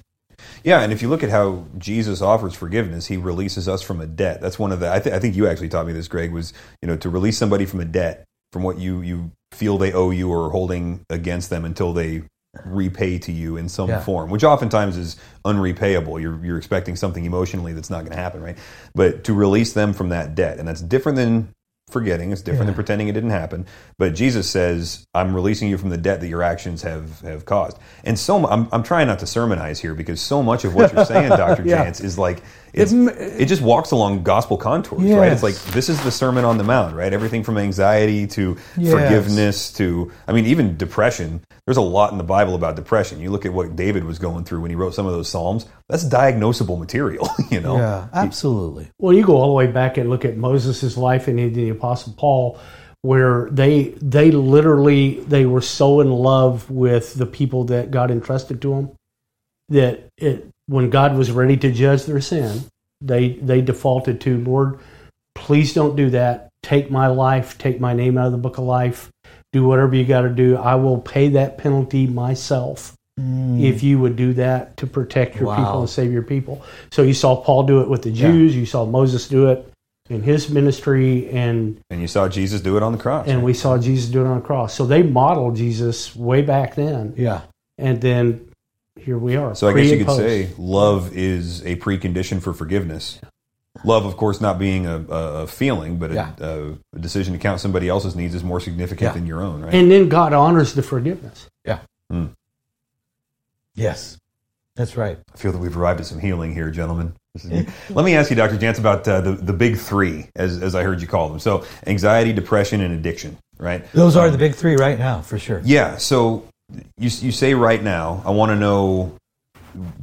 Yeah, and if you look at how Jesus offers forgiveness, he releases us from a debt. That's one of the. I, th- I think you actually taught me this, Greg. Was you know to release somebody from a debt from what you you feel they owe you or holding against them until they repay to you in some Yeah. form, which oftentimes is unrepayable. You're you're expecting something emotionally that's not going to happen, right? But to release them from that debt, and that's different than forgetting. It's different than pretending it didn't happen. But Jesus says, "I'm releasing you from the debt that your actions have have caused." And so I'm I'm trying not to sermonize here because so much of what you're saying, [laughs] Doctor Yeah. Jantz, is like it's, m- it just walks along gospel contours, right? It's like this is the Sermon on the Mount, right? Everything from anxiety to Yes. forgiveness to I mean even depression. There's a lot in the Bible about depression. You look at what David was going through when he wrote some of those psalms. That's diagnosable material, [laughs] you know. Yeah, absolutely. Well, you go all the way back and look at Moses' life and the Apostle Paul, where they they literally they were so in love with the people that God entrusted to them that it when God was ready to judge their sin, they they defaulted to Lord, please don't do that. Take my life, take my name out of the book of life. Do whatever you got to do. I will pay that penalty myself mm. if you would do that to protect your people and save your people. So you saw Paul do it with the Jews. You saw Moses do it in his ministry, and And you saw Jesus do it on the cross. and we saw Jesus do it on the cross. So they modeled Jesus way back then, Yeah. and then here we are. So I guess you could post. say love is a precondition for forgiveness. Love, of course, not being a, a, a feeling, but a, Yeah. a, a decision to count somebody else's needs is more significant Yeah. than your own, right? and then God honors the forgiveness. Yeah. Hmm. Yes. That's right. I feel that we've arrived at some healing here, gentlemen. Let me ask you, Dr. Jantz, about uh, the, the big three, as, as I heard you call them. So, anxiety, depression, and addiction, right? Those are the big three right now, for sure. Yeah. So, you, you say right now, I want to know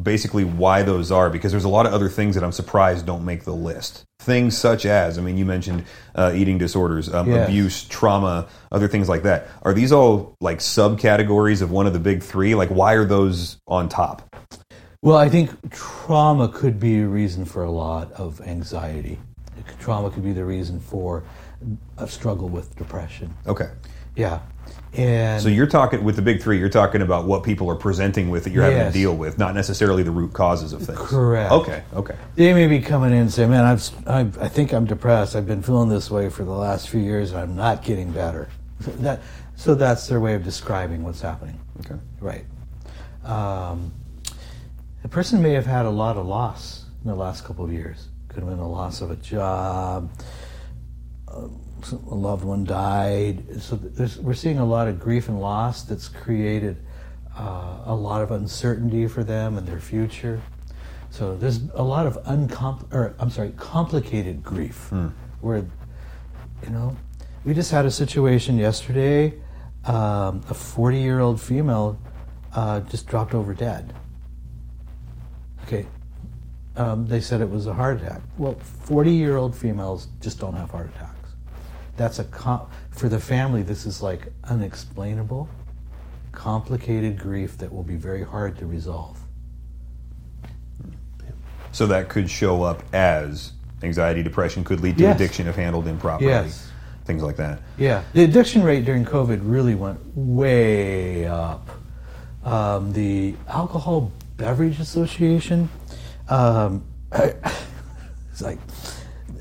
basically why those are, because there's a lot of other things that I'm surprised don't make the list. Things such as, I mean, you mentioned uh, eating disorders, um, Yes. abuse, trauma, other things like that. Are these all like subcategories of one of the big three? Like, why are those on top? Well, I think trauma could be a reason for a lot of anxiety. Trauma could be the reason for a struggle with depression. Okay. Yeah. And So you're talking with the big three. You're talking about what people are presenting with that you're having to deal with, not necessarily the root causes of things. Correct. Okay. Okay. they may be coming in and say, "Man, I've, I've, I think I'm depressed. I've been feeling this way for the last few years, and I'm not getting better." So that, so that's their way of describing what's happening. Okay. Right. Um, the person may have had a lot of loss in the last couple of years. Could have been a loss of a job. um, A loved one died. So there's, we're seeing a lot of grief and loss that's created uh, a lot of uncertainty for them and their future. So there's a lot of uncompl- or I'm sorry, complicated grief, where you know, we just had a situation yesterday. Um, a 40 year old female uh, just dropped over dead. Okay. Um, they said it was a heart attack. Well, 40 year old females just don't have heart attacks. That's a com- for the family. This is like unexplainable, complicated grief that will be very hard to resolve. So that could show up as anxiety, depression, could lead to Yes. addiction if handled improperly. Yes. Things like that. Yeah, the addiction rate during COVID really went way up. Um, the Alcohol Beverage Association, um, [coughs] it's like,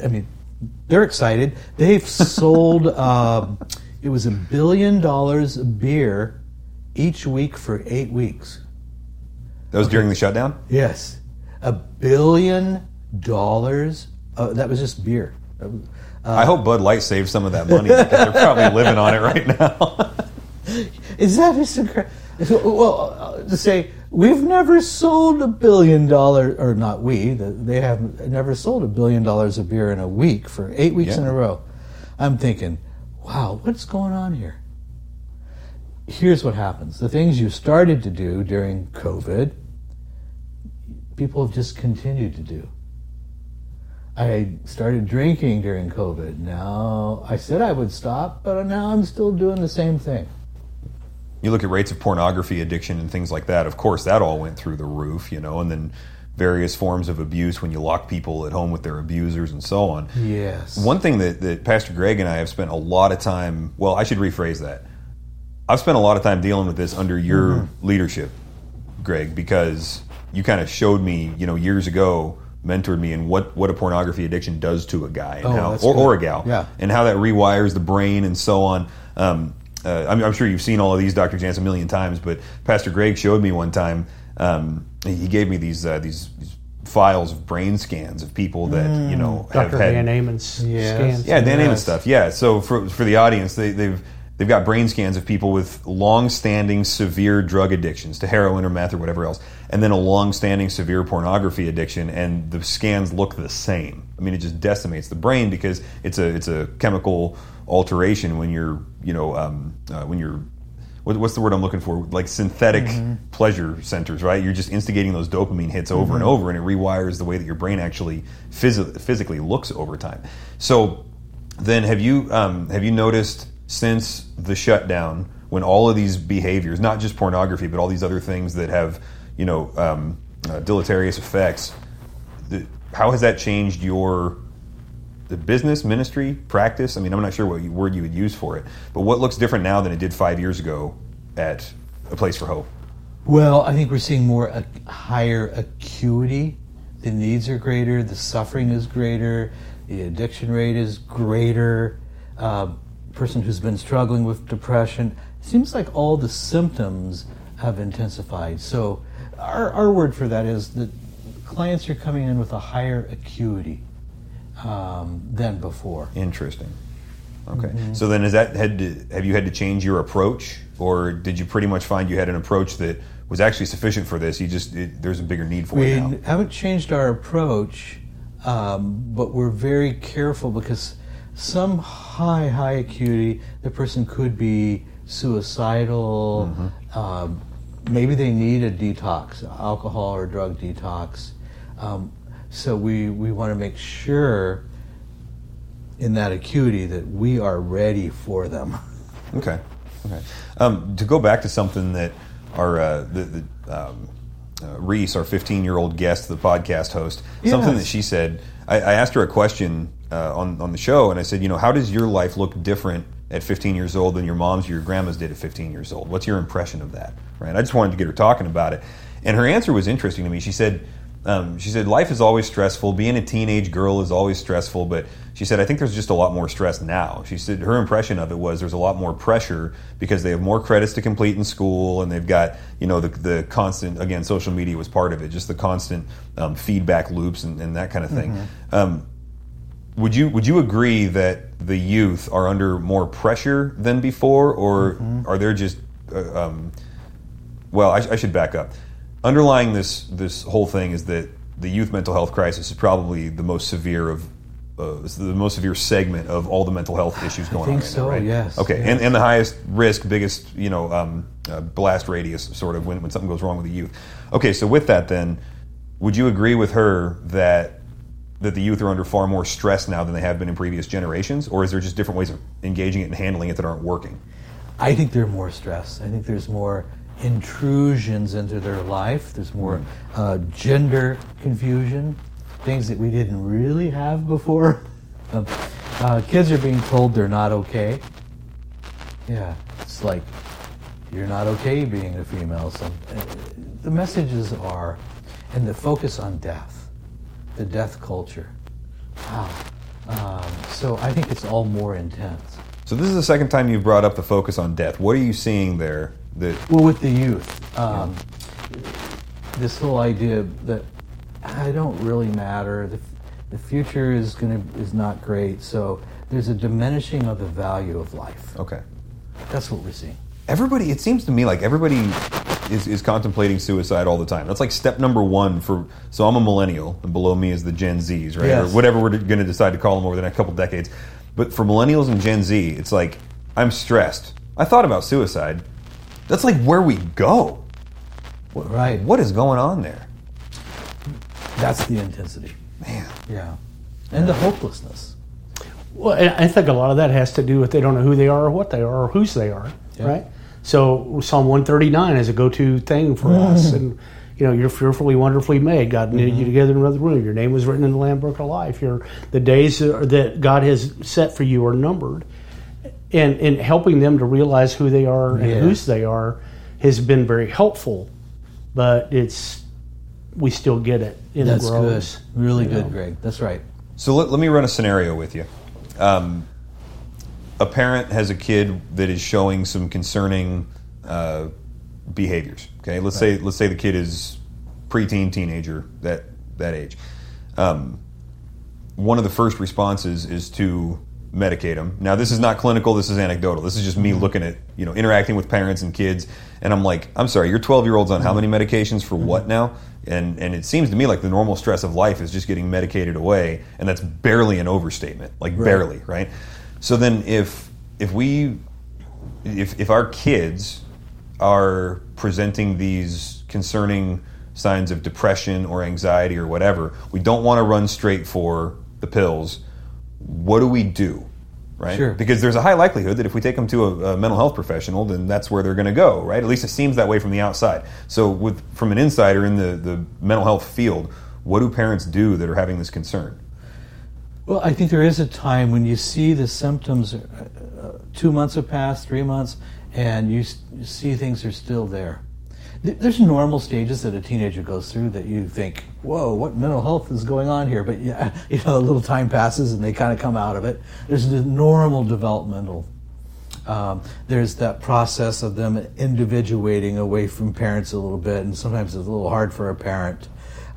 I mean, they're excited. They've sold, [laughs] um, it was a billion dollars of beer each week for eight weeks. That was during the shutdown? Yes. A billion dollars? Uh, that was just beer. I hope Bud Light saved some of that money because they're probably [laughs] living on it right now. Is that just incredible? Well, uh, to say we've never sold a billion dollars, or not we, they have never sold a billion dollars of beer in a week for eight weeks in a row. I'm thinking, wow, what's going on here? Here's what happens: the things you started to do during COVID, people have just continued to do. I started drinking during COVID. Now I said I would stop, but now I'm still doing the same thing. You look at rates of pornography addiction and things like that. Of course, that all went through the roof, you know, and then various forms of abuse when you lock people at home with their abusers and so on. Yes. One thing that, that Pastor Greg and I have spent a lot of time, well, I should rephrase that. I've spent a lot of time dealing with this under your leadership, Greg, because you kind of showed me, you know, years ago, mentored me in what, what a pornography addiction does to a guy and Oh, how, or, or a gal, Yeah. and how that rewires the brain and so on. Um, uh, I'm, I'm sure you've seen all of these, Dr. Jantz, a million times, but Pastor Greg showed me one time. Um, he gave me these uh, these, these files of brain scans of people that you know have Dr. had Dan Amen's Yes. scans. yeah, Dan Amen's Yes. stuff. Yeah. So for for the audience, they, they've they've got brain scans of people with long-standing severe drug addictions to heroin or meth or whatever else, and then a long-standing severe pornography addiction, and the scans look the same. I mean, it just decimates the brain because it's a it's a chemical alteration when you're you know um, uh, when you're what, what's the word I'm looking for? Like synthetic pleasure centers, right? You're just instigating those dopamine hits over and over, and it rewires the way that your brain actually phys- physically looks over time. So, then have you um, have you noticed since the shutdown when all of these behaviors, not just pornography, but all these other things that have you know um, uh, deleterious effects, the, how has that changed your the business, ministry, practice? I mean, I'm not sure what word you would use for it, but what looks different now than it did five years ago at a place for hope? Well, I think we're seeing more a higher acuity. The needs are greater, the suffering is greater, the addiction rate is greater. Uh, person who's been struggling with depression, seems like all the symptoms have intensified. So, our, our word for that is that clients are coming in with a higher acuity um, than before. Interesting. Okay. So then, has that had to, have you had to change your approach, or did you pretty much find you had an approach that was actually sufficient for this? You just it, there's a bigger need for We it now. haven't changed our approach, um, but we're very careful because some high, high acuity, the person could be suicidal. Um, maybe they need a detox, alcohol or drug detox. Um, so we, we want to make sure in that acuity that we are ready for them. [laughs] Okay. Okay. Um, to go back to something that our uh, the, the um, uh, Reese, our 15 year old guest, the podcast host, something that she said. I, I asked her a question uh, on on the show, and I said, you know, how does your life look different at 15 years old than your mom's or your grandma's did at 15 years old? What's your impression of that? Right. I just wanted to get her talking about it, and her answer was interesting to me. She said. Um, she said, Life is always stressful. Being a teenage girl is always stressful. But she said, I think there's just a lot more stress now. She said, her impression of it was there's a lot more pressure because they have more credits to complete in school and they've got, you know, the, the constant, again, social media was part of it, just the constant um, feedback loops and, and that kind of thing. Um, would you would you agree that the youth are under more pressure than before, or are there just uh, um, well, I, I should back up. Underlying this this whole thing is that the youth mental health crisis is probably the most severe of uh, the most severe segment of all the mental health issues going think on. right so, now, right? yes, Okay, yes. and and the highest risk, biggest you know um, uh, blast radius, sort of when when something goes wrong with the youth. Okay, so with that, then, would you agree with her that that the youth are under far more stress now than they have been in previous generations, or is there just different ways of engaging it and handling it that aren't working? I think they're more stressed. I think there's more intrusions into their life. There's more uh, gender confusion, things that we didn't really have before. [laughs] Um, uh, kids are being told they're not okay. Yeah, it's like you're not okay being a female. Some, uh, the messages are, and the focus on death, the death culture. Wow. Um, so I think it's all more intense. So this is the second time you've brought up the focus on death. What are you seeing there? That Well, with the youth, um, this whole idea that I don't really matter. The, the future is gonna is not great. So there's a diminishing of the value of life. Okay. That's what we're seeing. Everybody, it seems to me like everybody is, is contemplating suicide all the time. That's like step number one for. So I'm a millennial, and below me is the Gen Zs, right? Yes. Or whatever we're going to decide to call them over the next couple decades. But for millennials and Gen Z, it's like I'm stressed. I thought about suicide. That's like where we go. Right. What is going on there? That's the intensity. Man. Yeah. And the hopelessness. Well, and I think a lot of that has to do with they don't know who they are or what they are or whose they are, Yeah. right? So Psalm 139 is a go-to thing for mm-hmm. us, and you know you're fearfully, wonderfully made. God knitted mm-hmm. you together in another room. Your name was written in the Lamb Book of Life. Your the days that God has set for you are numbered, and and helping them to realize who they are and Yes. whose they are has been very helpful. But it's we still get it in That's the good. Really good, know. Greg. That's right. So let, let me run a scenario with you. Um, a parent has a kid that is showing some concerning uh, behaviors. Okay, let's say let's say the kid is preteen, teenager, that that age. Um, one of the first responses is to medicate them. Now, this is not clinical. This is anecdotal. This is just me mm-hmm. looking at you know interacting with parents and kids, and I'm like, I'm sorry, your 12 year old's on how many mm-hmm. medications for what mm-hmm. now? And and it seems to me like the normal stress of life is just getting medicated away, and that's barely an overstatement, like barely, right? So then if if we if if our kids are presenting these concerning signs of depression or anxiety or whatever, we don't want to run straight for the pills. What do we do? Right? Sure. Because there's a high likelihood that if we take them to a, a mental health professional, then that's where they're going to go, right? At least it seems that way from the outside. So, with from an insider in the, the mental health field, what do parents do that are having this concern? Well, I think there is a time when you see the symptoms. Uh, uh, two months have passed, three months, and you, s- you see things are still there. Th- There's normal stages that a teenager goes through that you think, "Whoa, what mental health is going on here?" But yeah, [laughs] you know, a little time passes and they kind of come out of it. There's the normal developmental. Um, there's that process of them individuating away from parents a little bit, and sometimes it's a little hard for a parent.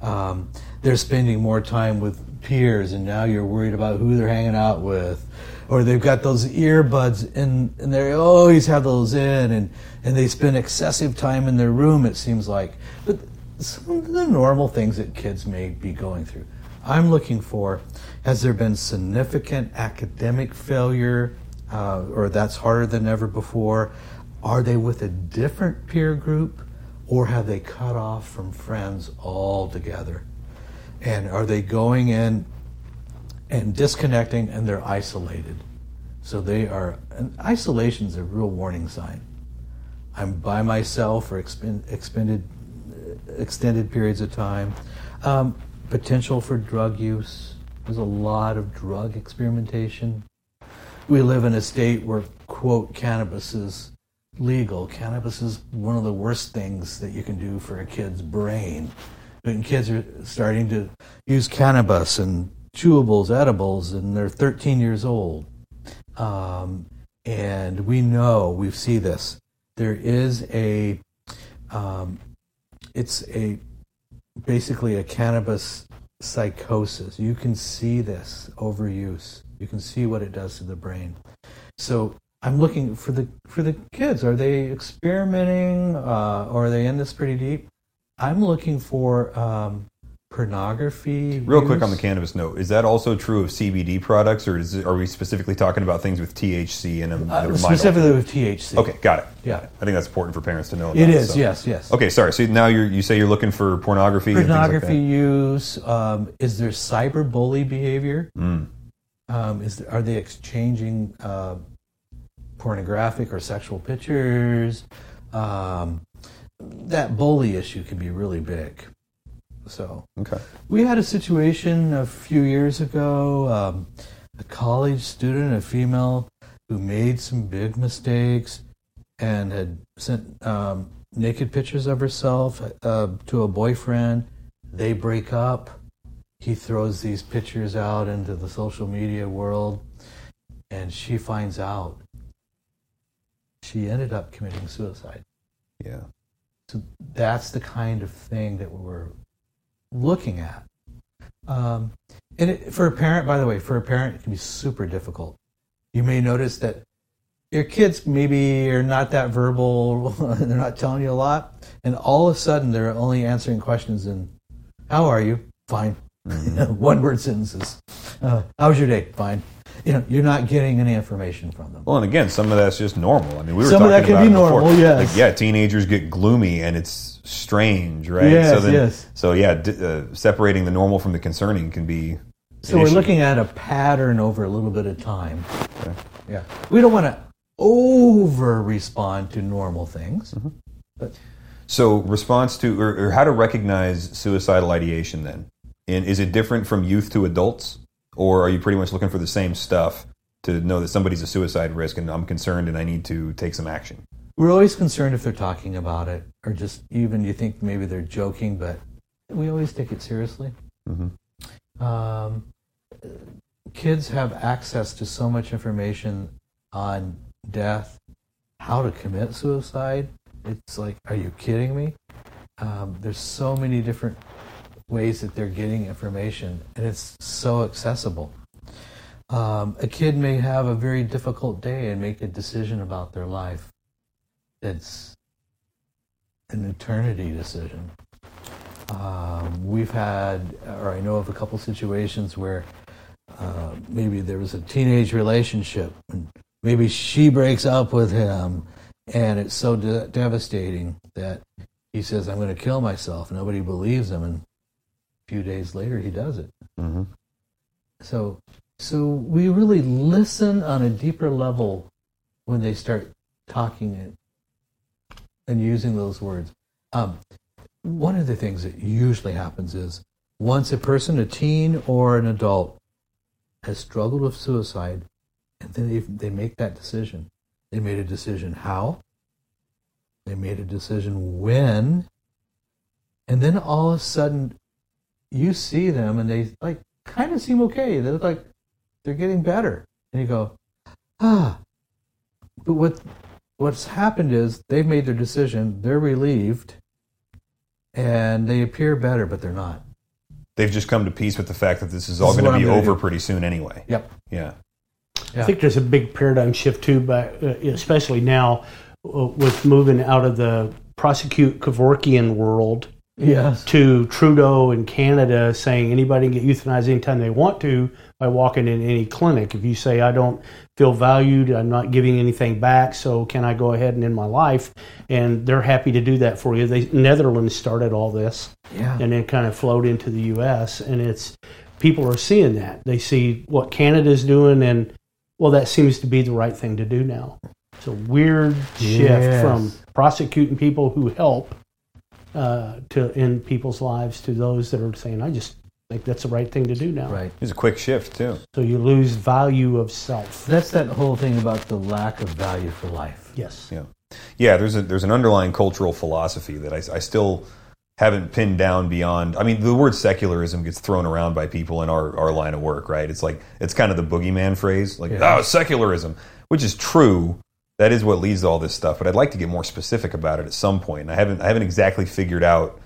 Um, they're spending more time with peers, and now you're worried about who they're hanging out with. Or they've got those earbuds in, and they always have those in, and, and they spend excessive time in their room, it seems like. But some of the normal things that kids may be going through. I'm looking for has there been significant academic failure, uh, or that's harder than ever before? Are they with a different peer group, or have they cut off from friends altogether? And are they going in and disconnecting and they're isolated? So they are, and isolation is a real warning sign. I'm by myself for expen- expended, extended periods of time. Um, potential for drug use. There's a lot of drug experimentation. We live in a state where, quote, cannabis is legal. Cannabis is one of the worst things that you can do for a kid's brain. And kids are starting to use cannabis and chewables, edibles, and they're 13 years old. Um, and we know, we see this. There is a, um, it's a, basically a cannabis psychosis. You can see this overuse. You can see what it does to the brain. So I'm looking for the for the kids. Are they experimenting, uh, or are they in this pretty deep? I'm looking for um, pornography. Real quick on the cannabis note, is that also true of CBD products, or is are we specifically talking about things with THC in them? uh, specifically with THC. Okay, got it. Yeah. I think that's important for parents to know. About, It is. so. Yes. Yes. Okay, sorry. So now you say you're looking for pornography. and like pornography that. use um, is there cyberbully behavior Mm. um, is there, are they exchanging uh, pornographic or sexual pictures um, that bully issue can be really big so Okay. we had a situation a few years ago um, a college student a female who made some big mistakes and had sent um, naked pictures of herself uh, to a boyfriend. They break up. He throws these pictures out into the social media world, and she finds out. She ended up committing suicide. Yeah. So that's the kind of thing that we're looking at. Um, and it, for a parent, by the way, for a parent, it can be super difficult. You may notice that your kids maybe are not that verbal, [laughs] they're not telling you a lot, and all of a sudden they're only answering questions in, How are you? Fine. [laughs] One word sentences. Uh, how was your day? Fine. You know, you're not getting any information from them. Well, and again, some of that's just normal. I mean, we were Some of talking that can be normal, yes. Like, yeah, teenagers get gloomy, and it's strange, right? Yes, so then, yes. So yeah, d- uh, separating the normal from the concerning can be. So we're issue. looking at a pattern over a little bit of time. Yeah. We don't want to over respond to normal things. But So, response to, or, or how to recognize suicidal ideation then? And is it different from youth to adults? Or are you pretty much looking for the same stuff to know that somebody's a suicide risk and I'm concerned and I need to take some action? we're always concerned if they're talking about it or just even you think maybe they're joking, but we always take it seriously. Um, kids have access to so much information on death, how to commit suicide. It's like, are you kidding me? Um, there's so many different ways that they're getting information, and it's so accessible. Um, a kid may have a very difficult day and make a decision about their life. It's an eternity decision. Um, we've had, or I know of a couple situations where uh, maybe there was a teenage relationship, and maybe she breaks up with him, and it's so de- devastating that he says, "I'm going to kill myself." Nobody believes him, and few days later, he does it. Mm-hmm. So, so we really listen on a deeper level when they start talking and, and using those words. Um, one of the things that usually happens is once a person, a teen or an adult, has struggled with suicide, and then they, they make that decision. They made a decision how, they made a decision when, and then all of a sudden you see them and they like kind of seem okay. They look like they're getting better. And you go, ah. But what what's happened is they've made their decision, they're relieved, and they appear better, but they're not. They've just come to peace with the fact that this is all going to be gonna over do. pretty soon anyway. Yep. Yeah. Yeah. I think there's a big paradigm shift too, but uh, especially now uh, with moving out of the prosecute Kevorkian world Yes. to Trudeau in Canada saying anybody can get euthanized anytime they want to by walking in any clinic. If you say I don't feel valued, I'm not giving anything back, so can I go ahead and end my life? And they're happy to do that for you. The Netherlands started all this Yeah. and then kind of flowed into the U.S. And it's people are seeing that they see what Canada's doing, and well, that seems to be the right thing to do now. It's a weird shift Yes. from prosecuting people who help uh, to end people's lives to those that are saying, "I just think that's the right thing to do now." Right. It's a quick shift, too. So you lose value of self. That's that whole thing about the lack of value for life. Yes. Yeah, yeah. There's a there's an underlying cultural philosophy that I, I still haven't pinned down beyond. I mean, the word secularism gets thrown around by people in our, our line of work, right? It's like it's kind of the boogeyman phrase, like Yeah. oh, secularism, which is true. That is what leads to all this stuff. But I'd like to get more specific about it at some point. I haven't I haven't exactly figured out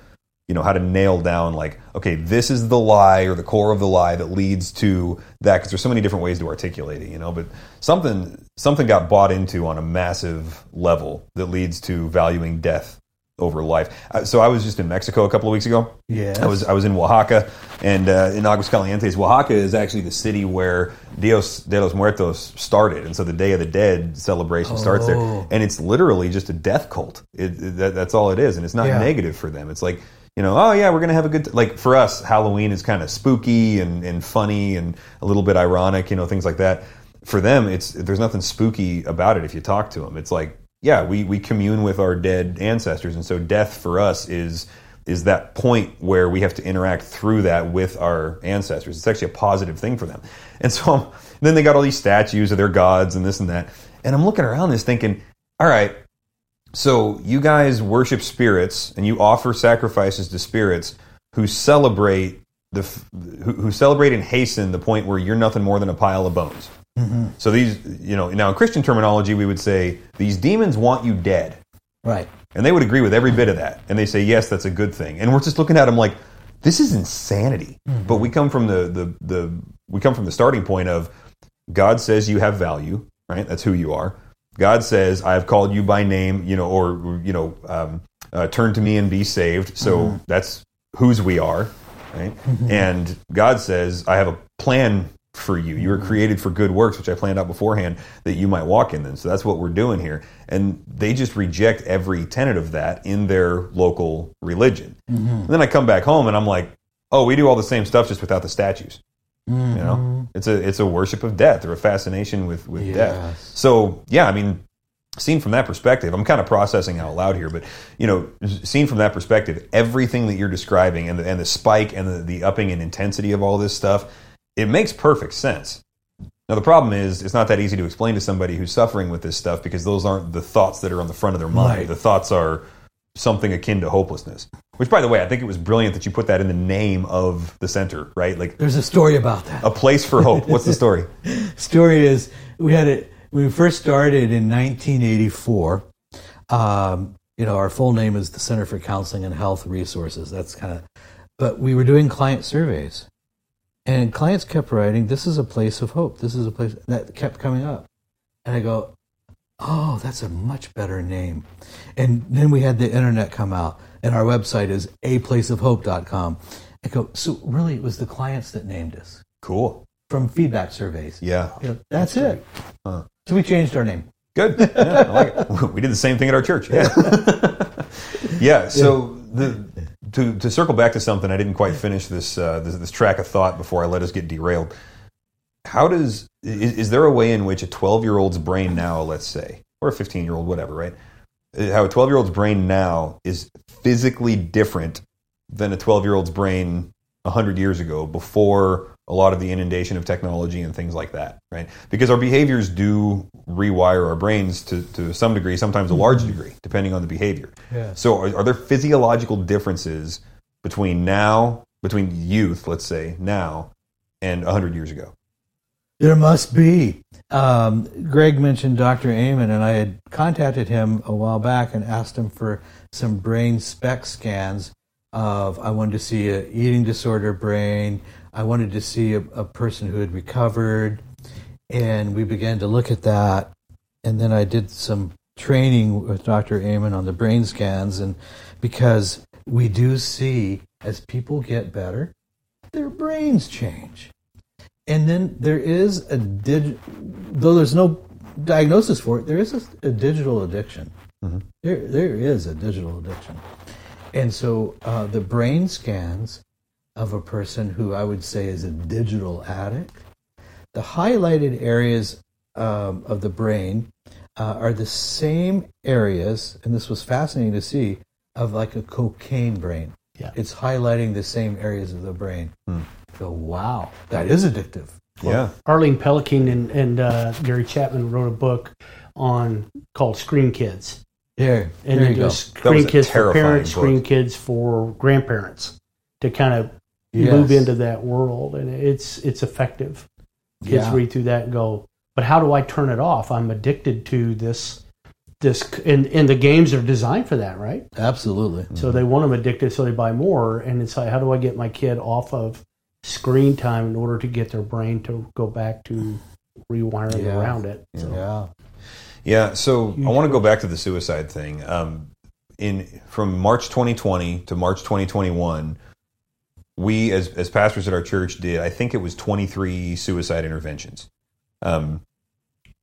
you know how to nail down like okay this is the lie or the core of the lie that leads to that because there's so many different ways to articulate it you know but something something got bought into on a massive level that leads to valuing death over life Uh, so i was just in mexico a couple of weeks ago Yeah, i was i was in oaxaca and uh, in aguascalientes oaxaca is actually the city where dios de los muertos started and so the day of the dead celebration starts there Oh. and it's literally just a death cult it, it- that, that's all it is and it's not Yeah. negative for them it's like you know, oh yeah, we're gonna have a good t-. like for us. Halloween is kind of spooky and, and funny and a little bit ironic, you know, things like that. For them, it's there's nothing spooky about it if you talk to them. It's like, yeah, we we commune with our dead ancestors, and so death for us is is that point where we have to interact through that with our ancestors. It's actually a positive thing for them. And so [laughs] then they got all these statues of their gods and this and that, and I'm looking around this thinking, all right, so you guys worship spirits and you offer sacrifices to spirits who celebrate the who, who celebrate and hasten the point where you're nothing more than a pile of bones. So these, you know, now in Christian terminology, we would say these demons want you dead, Right. and they would agree with every bit of that, and they say yes, that's a good thing. And we're just looking at them like, this is insanity. But we come from the, the the we come from the starting point of God says you have value, right? That's who you are. God says I have called you by name, you know, or you know, um, uh, turn to me and be saved. So that's whose we are, right? And God says I have a plan for you. You were mm-hmm. created for good works, which I planned out beforehand that you might walk in them. So that's what we're doing here. And they just reject every tenet of that in their local religion. Mm-hmm. And then I come back home and I'm like, oh, we do all the same stuff just without the statues. You know, mm-hmm. it's a it's a worship of death or a fascination with with death. So yeah, I mean, seen from that perspective, I'm kind of processing out loud here, but you know, seen from that perspective, everything that you're describing and the, and the spike and the, the upping in intensity of all this stuff, it makes perfect sense. Now the problem is, it's not that easy to explain to somebody who's suffering with this stuff because those aren't the thoughts that are on the front of their mind. Right. The thoughts are something akin to hopelessness. Which, by the way, I think it was brilliant that you put that in the name of the center, right? Like There's a story about that. a place for hope. What's the story? [laughs] story is we had it when we first started in 1984 um, you know our full name is the center for counseling and health resources that's kind of but we were doing client surveys and clients kept writing this is a place of hope this is a place that kept coming up and i go oh that's a much better name and then we had the internet come out and our website is aplaceofhope.com i go so really it was the clients that named us Cool. from feedback surveys Yeah. you know, that's it. So we changed our name. Good. Yeah, like. [laughs] We did the same thing at our church. Yeah. [laughs] yeah. So the to to circle back to something, I didn't quite finish this uh, this, this track of thought before I let us get derailed. How does is, is there a way in which a twelve year old's brain now, let's say, or a fifteen year old, whatever, right? Uh, How a twelve year old's brain now is physically different than a twelve year old's brain hundred years ago, before a lot of the inundation of technology and things like that, right? Because our behaviors do rewire our brains to, to some degree, sometimes a large degree, depending on the behavior. Yeah. So, are, are there physiological differences between now, between youth, let's say, now, and 100 years ago? There must be. Um, Greg mentioned Dr. Amen, and I had contacted him a while back and asked him for some brain SPECT scans of I wanted to see a eating disorder brain. I wanted to see a, a person who had recovered, and we began to look at that. And then I did some training with Dr. Amen on the brain scans, and because we do see as people get better, their brains change. And then there is a dig, though there's no diagnosis for it, there is a, a digital addiction. There, there is a digital addiction. And so uh, the brain scans of a person who I would say is a digital addict, the highlighted areas um, of the brain uh, are the same areas, and this was fascinating to see, of like a cocaine brain. Yeah. It's highlighting the same areas of the brain. So, wow, that is addictive. yeah. Arlene Pellicane and, and uh, Gary Chapman wrote a book on called Screen Kids. Yeah, And there then you go. there's Screen a Kids for parents, book. Screen Kids for grandparents to kind of Yes. move into that world. And it's it's effective. Kids Yeah. read through that and go, but how do I turn it off? I'm addicted to this. This and, and the games are designed for that, right? Absolutely. So they want them addicted, so they buy more. And it's like, how do I get my kid off of screen time in order to get their brain to go back to rewiring Yeah. around it? So, Yeah. Yeah, so I want to go back to the suicide thing. Um, in from March 2020 to March 2021, we as as pastors at our church did. I think it was 23 suicide interventions. Um,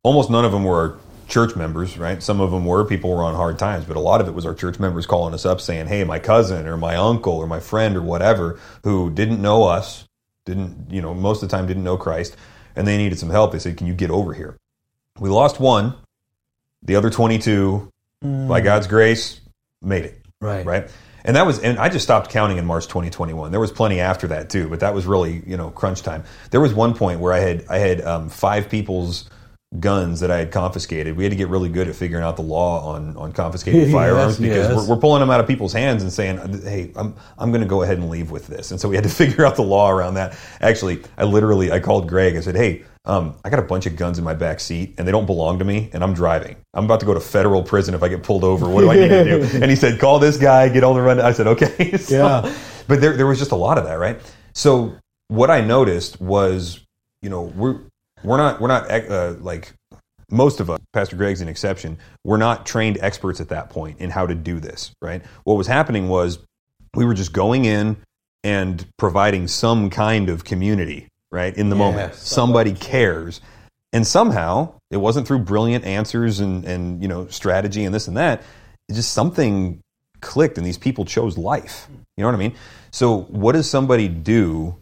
almost none of them were church members, right? Some of them were people were on hard times, but a lot of it was our church members calling us up saying, "Hey, my cousin or my uncle or my friend or whatever who didn't know us, didn't you know most of the time didn't know Christ, and they needed some help. They said, "Can you get over here?" We lost one. The other 22, by God's grace, made it. Right. Right. And that was, and I just stopped counting in March 2021. There was plenty after that too, but that was really, you know, crunch time. There was one point where I had, I had um, five people's guns that I had confiscated. We had to get really good at figuring out the law on, on confiscated [laughs] Yes, firearms because yes. we're, we're pulling them out of people's hands and saying, "Hey, I'm I'm going to go ahead and leave with this." And so we had to [laughs] figure out the law around that. Actually, I literally I called Greg. I said, "Hey, um, I got a bunch of guns in my back seat, and they don't belong to me, and I'm driving. I'm about to go to federal prison if I get pulled over. What do I need to do?" [laughs] And he said, "Call this guy, get on the run." I said, "Okay." [laughs] So, Yeah. but there there was just a lot of that, right? So what I noticed was, you know, we're we're not we're not uh, like most of us, Pastor Greg's an exception. We're not trained experts at that point in how to do this, right? What was happening was we were just going in and providing some kind of community, right? In the Yeah, moment, somebody cares, and somehow it wasn't through brilliant answers and and you know strategy and this and that. It just something clicked, and these people chose life. You know what I mean? So, what does somebody do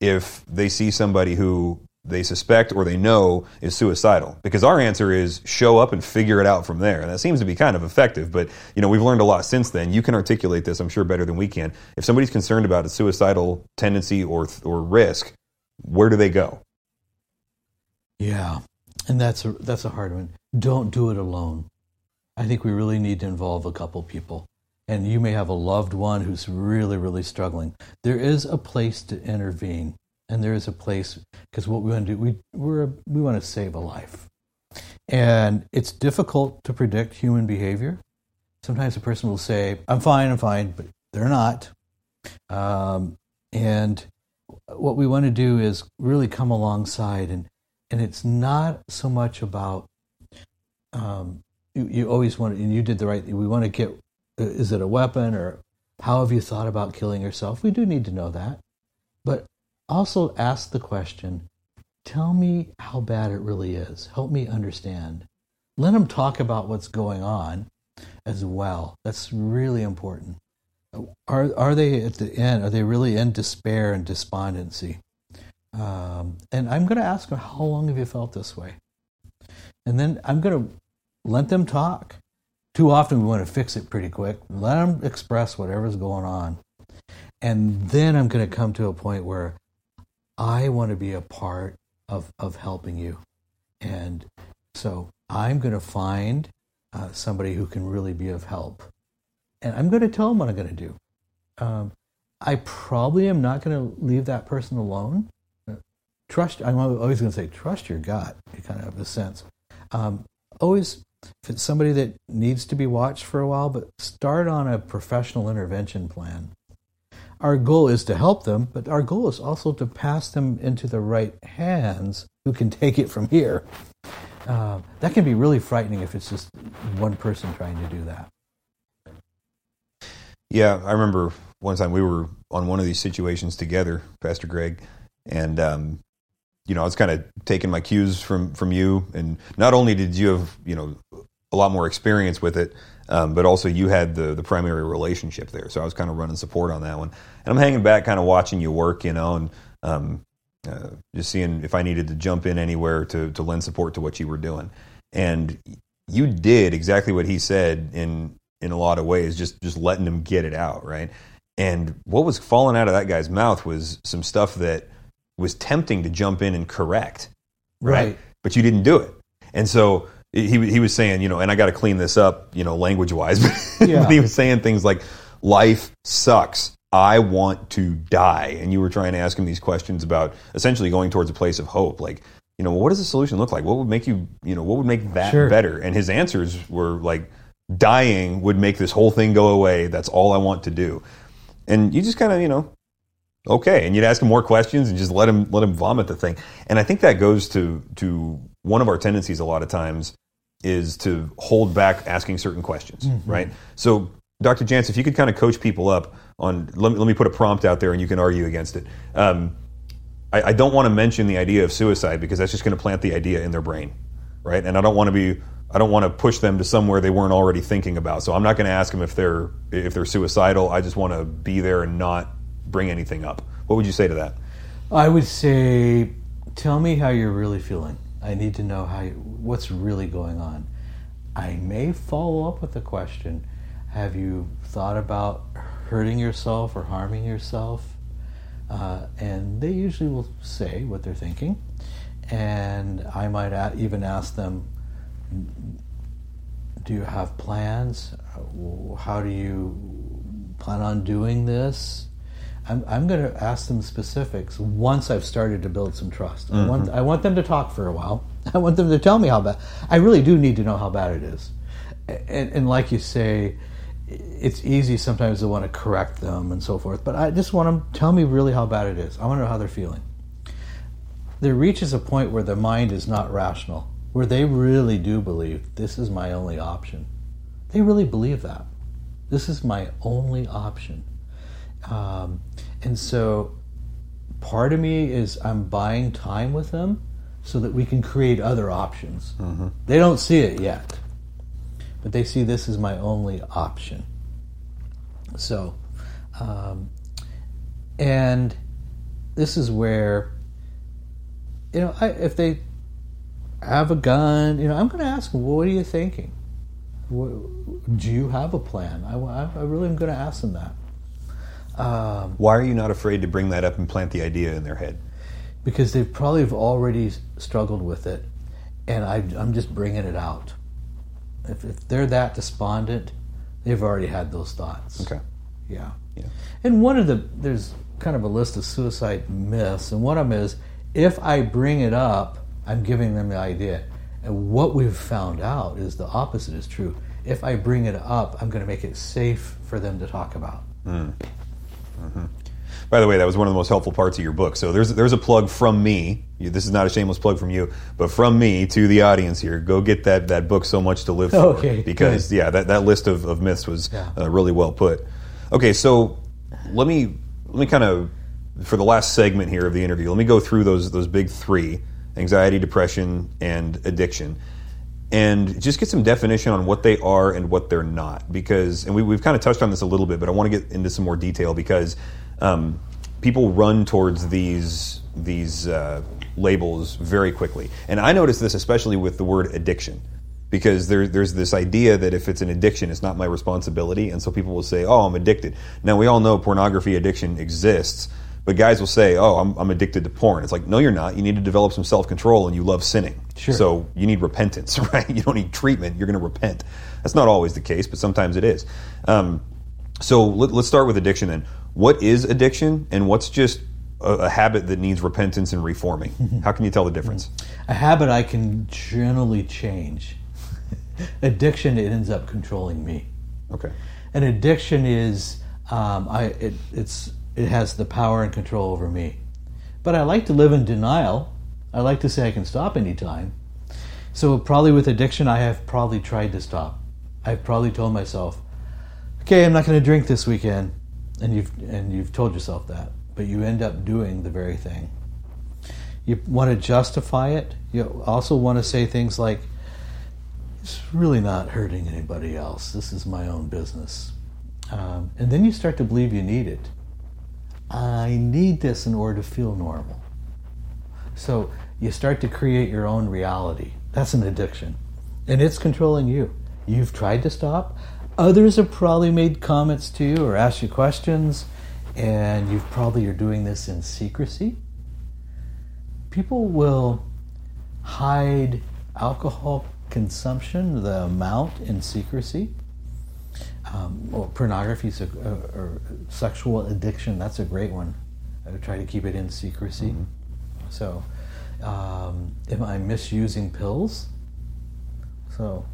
if they see somebody who they suspect or they know is suicidal because our answer is show up and figure it out from there and that seems to be kind of effective but you know we've learned a lot since then you can articulate this i'm sure better than we can if somebody's concerned about a suicidal tendency or or risk where do they go Yeah, and that's a that's a hard one. Don't do it alone. I think we really need to involve a couple people. And you may have a loved one who's really, really struggling. There is a place to intervene, and there is a place because what we want to do, we we're, we want to save a life, and it's difficult to predict human behavior. Sometimes a person will say, "I'm fine, I'm fine," but they're not. Um, and what we want to do is really come alongside and and it's not so much about um, you, you always want and you did the right thing we want to get is it a weapon or how have you thought about killing yourself? We do need to know that. But also ask the question tell me how bad it really is. Help me understand. Let them talk about what's going on as well. That's really important are are they at the end are they really in despair and despondency um, and I'm going to ask them, how long have you felt this way? And then I'm going to let them talk. Too often we want to fix it pretty quick. Let them express whatever's going on. And then I'm going to come to a point where I want to be a part of, of helping you. And so I'm going to find uh, somebody who can really be of help. And I'm going to tell them what I'm going to do. Um, I probably am not going to leave that person alone. Trust i'm always going to say trust your gut you kind of have a sense. Um, always if it's somebody that needs to be watched for a while but start on a professional intervention plan. Our goal is to help them but our goal is also to pass them into the right hands who can take it from here. Uh, that can be really frightening if it's just one person trying to do that yeah i remember one time we were on one of these situations together pastor greg and um, you know, I was kind of taking my cues from from you, and not only did you have you know a lot more experience with it, um, but also you had the the primary relationship there. So I was kind of running support on that one, and I'm hanging back, kind of watching you work, you know, and um, uh, just seeing if I needed to jump in anywhere to to lend support to what you were doing, and you did exactly what he said in in a lot of ways, just just letting him get it out, right? And what was falling out of that guy's mouth was some stuff that was tempting to jump in and correct, right? Right. But you didn't do it, and so he he was saying, you know, and I got to clean this up, you know, language wise. [laughs] Yeah. but he was saying things like, "Life sucks. I want to die," and you were trying to ask him these questions about essentially going towards a place of hope, like. You know, what does the solution look like? What would make you, you know, what would make that Sure. better? And his answers were like, dying would make this whole thing go away. That's all I want to do. And you just kind of, you know, okay. And you'd ask him more questions and just let him let him vomit the thing. And i think that goes to to one of our tendencies a lot of times is to hold back asking certain questions right? So dr Jantz if you could kind of coach people up on let me, let me put a prompt out there and you can argue against it. Um, I, I don't want to mention the idea of suicide because that's just going to plant the idea in their brain right? And i don't want to be i don't want to push them to somewhere they weren't already thinking about so i'm not going to ask them if they're if they're suicidal i just want to be there and not bring anything up what would you say to that I would say, tell me how you're really feeling. I need to know how you, what's really going on. I may follow up with the question: Have you thought about hurting yourself or harming yourself? Uh, and they usually will say what they're thinking, and I might even ask them, "Do you have plans? How do you plan on doing this?" I'm, I'm going to ask them specifics once I've started to build some trust. I, mm-hmm. want, I want them to talk for a while. [laughs] I want them to tell me how bad. I really do need to know how bad it is. And, and like you say, it's easy sometimes to want to correct them and so forth. But I just want them to tell me really how bad it is. I want to know how they're feeling. There reaches a point where the mind is not rational, where they really do believe this is my only option. They really believe that. This is my only option. Um, and so part of me is I'm buying time with them so that we can create other options. Mm-hmm. They don't see it yet, but they see this is my only option. So, um, and this is where, you know, I, if they have a gun, you know, I'm going to ask them, well, what are you thinking? What, do you have a plan? I, I really am going to ask them that. Um, Why are you not afraid to bring that up and plant the idea in their head? Because they've probably have already struggled with it, and I, am just bringing it out. If, if, they're that despondent, they've already had those thoughts. Okay. Yeah. Yeah. And one of the there's kind of a list of suicide myths, and one of them is if I bring it up, I'm giving them the idea. And what we've found out is the opposite is true. If I bring it up, I'm going to make it safe for them to talk about. Mm. Mm-hmm. By the way, that was one of the most helpful parts of your book. So there's there's a plug from me. This is not a shameless plug from you, but from me to the audience here. Go get that that book, So Much to Live For. Okay, because good. yeah, that, that list of, of myths was yeah. uh, really well put. Okay, so let me let me kind of for the last segment here of the interview, let me go through those those big three: anxiety, depression, and addiction and just get some definition on what they are and what they're not. Because, and we, have kind of touched on this a little bit, but I want to get into some more detail because um, people run towards these these uh, labels very quickly, and I notice this especially with the word addiction. Because there, there's this idea that if it's an addiction, it's not my responsibility, and so people will say, "Oh, I'm addicted." Now we all know pornography addiction exists, but guys will say, "Oh, I'm, I'm addicted to porn." It's like, no, you're not. You need to develop some self control, and you love sinning. Sure. So you need repentance, [laughs] right? You don't need treatment. You're going to repent. That's not always the case, but sometimes it is. Um, so let, us start with addiction then. What is addiction, and what's just a, a habit that needs repentance and reforming? [laughs] How can you tell the difference? A habit I can generally change. addiction, it ends up controlling me. Okay. An addiction is um, I it, it's it has the power and control over me. But I like to live in denial. I like to say I can stop anytime. So probably with addiction, I have probably tried to stop. I've probably told myself, "Okay, I'm not going to drink this weekend," and you've and you've told yourself that, but you end up doing the very thing. You want to justify it. You also want to say things like, "It's really not hurting anybody else. This is my own business," um, and then you start to believe you need it. I need this in order to feel normal. So you start to create your own reality. That's an addiction. And it's controlling you. You've tried to stop. Others have probably made comments to you or asked you questions, and you probably are doing this in secrecy. People will hide alcohol consumption, the amount, in secrecy um, well, pornography or sexual addiction. That's a great one. I would try to keep it in secrecy. Mm-hmm. So, um, am I misusing pills? So,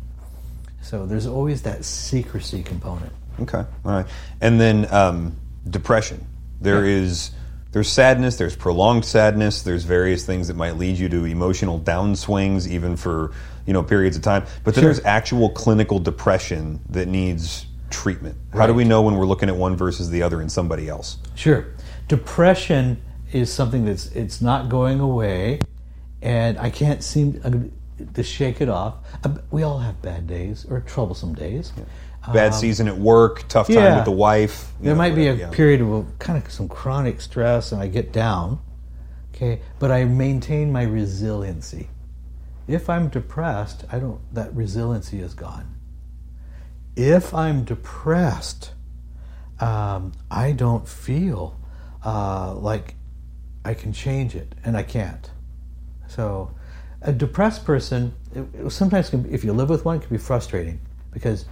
so there's always that secrecy component. Okay, all right. And then um, depression. There yeah. is there's sadness. There's prolonged sadness. There's various things that might lead you to emotional downswings, even for you know periods of time. But then sure. there's actual clinical depression that needs treatment? How right. do we know when we're looking at one versus the other in somebody else? Sure. Depression is something that's it's not going away, and I can't seem to shake it off. Uh, we all have bad days or troublesome days. Yeah. Bad um, season at work, tough time yeah. with the wife. There know, might be a yeah. period of kind of some chronic stress, and I get down. Okay, but I maintain my resiliency. If I'm depressed, I don't. That resiliency is gone if I'm depressed, um, I don't feel uh, like I can change it, and I can't. So, a depressed person, it, it sometimes, can, if you live with one, can be frustrating because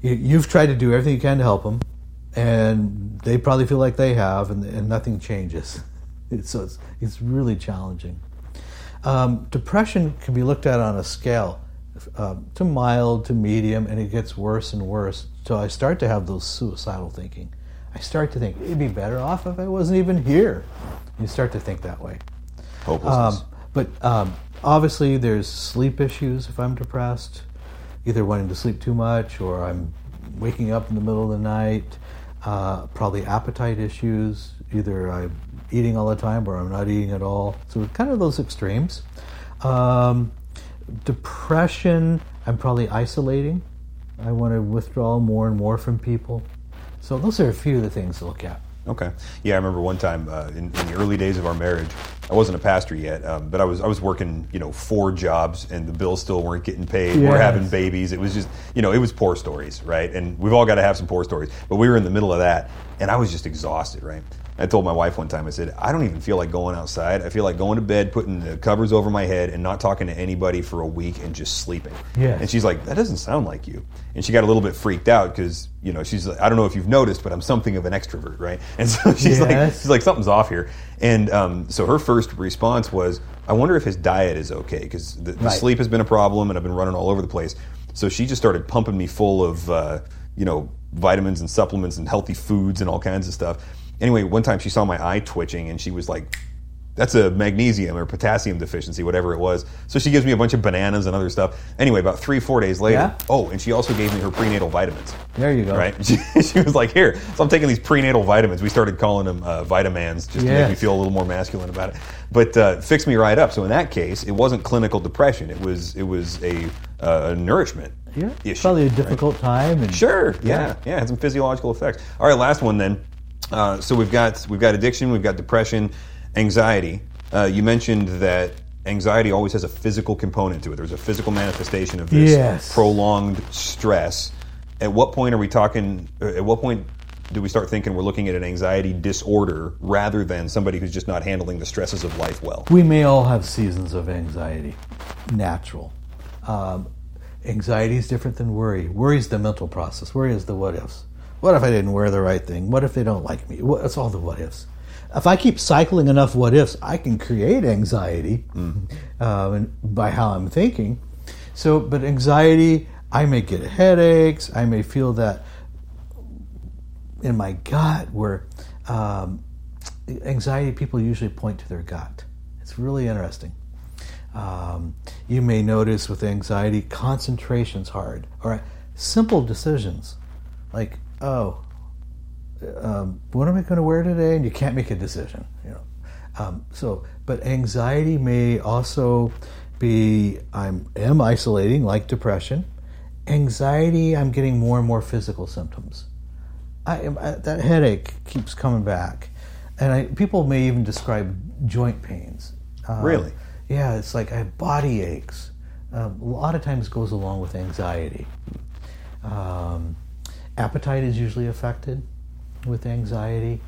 you, have tried to do everything you can to help them, and they probably feel like they have, and, and nothing changes. [laughs] so it's, it's really challenging. Um, depression can be looked at on a scale uh, to mild to medium, and it gets worse and worse. So I start to have those suicidal thinking. I start to think it'd be better off if I wasn't even here. You start to think that way. Hopelessness. Um, but um, obviously, there's sleep issues if I'm depressed, either wanting to sleep too much or I'm waking up in the middle of the night. Uh, probably appetite issues. Either I'm eating all the time or I'm not eating at all. So kind of those extremes. Um, depression. I'm probably isolating. I want to withdraw more and more from people. So those are a few of the things to look at. Okay. Yeah, I remember one time uh, in, in, the early days of our marriage, I wasn't a pastor yet, um, but I was I was working you know four jobs and the bills still weren't getting paid. Yes. We're having babies. It was just you know it was poor stories, right? And we've all got to have some poor stories, but we were in the middle of that, and I was just exhausted, right? I told my wife one time, I said, I don't even feel like going outside. I feel like going to bed, putting the covers over my head, and not talking to anybody for a week and just sleeping. Yes. And she's like, that doesn't sound like you. And she got a little bit freaked out because, you know, she's like, I don't know if you've noticed, but I'm something of an extrovert, right? [laughs] And so she's like, she's like, something's off here. And um, so her first response was, I wonder if his diet is okay because the, the Right. sleep has been a problem and I've been running all over the place. So she just started pumping me full of, uh, you know, vitamins and supplements and healthy foods and all kinds of stuff. Anyway, one time she saw my eye twitching and she was like, that's a magnesium or potassium deficiency, whatever it was. So she gives me a bunch of bananas and other stuff. Anyway, about three, four days later, Yeah. oh, and she also gave me her prenatal vitamins. There you go. Right? [laughs] She, she was like, here. So I'm taking these prenatal vitamins. We started calling them uh, Vitamans just to make me feel a little more masculine about it. But uh, fixed me right up. So in that case, it wasn't clinical depression. It was it was a, uh, a nourishment Yeah. issue. Probably a right? difficult time. And Sure. Yeah. Yeah. It had some physiological effects. All right. Last one then. Uh, so we've got we've got addiction, we've got depression, anxiety. Uh, you mentioned that anxiety always has a physical component to it. There's a physical manifestation of this Yes. prolonged stress. At what point are we talking? uh, At what point do we start thinking we're looking at an anxiety disorder rather than somebody who's just not handling the stresses of life well? We may all have seasons of anxiety, natural. Um, anxiety is different than worry. Worry is the mental process. Worry is the what ifs. What if I didn't wear the right thing? What if they don't like me? What, it's all the what ifs. If I keep cycling enough what ifs, I can create anxiety um, by how I'm thinking. So, but anxiety, I may get headaches. I may feel that in my gut where um, anxiety people usually point to their gut. It's really interesting. Um, you may notice with anxiety, concentration's hard. All right, simple decisions like, oh, um, what am I going to wear today? And you can't make a decision. You know, um, so but anxiety may also be I'm am isolating like depression. Anxiety, I'm getting more and more physical symptoms. I, am- I that headache keeps coming back, and I, people may even describe joint pains. Um, Really? Yeah, it's like I have body aches. Um, a lot of times goes along with anxiety. Um, appetite is usually affected with anxiety,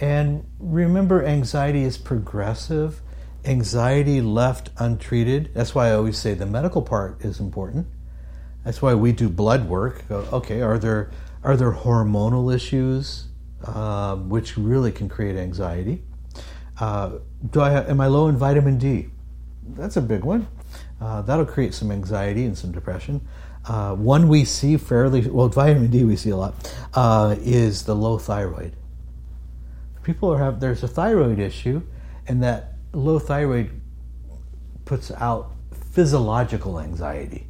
and remember, anxiety is progressive. Anxiety left untreated. That's why I always say the medical part is important. That's why we do blood work. Okay, are there are there hormonal issues um, which really can create anxiety? Uh, do I have, am I low in vitamin D? That's a big one. Uh, that'll create some anxiety and some depression. Uh, one we see fairly well, vitamin D we see a lot uh, is the low thyroid. People are have there's a thyroid issue, and that low thyroid puts out physiological anxiety.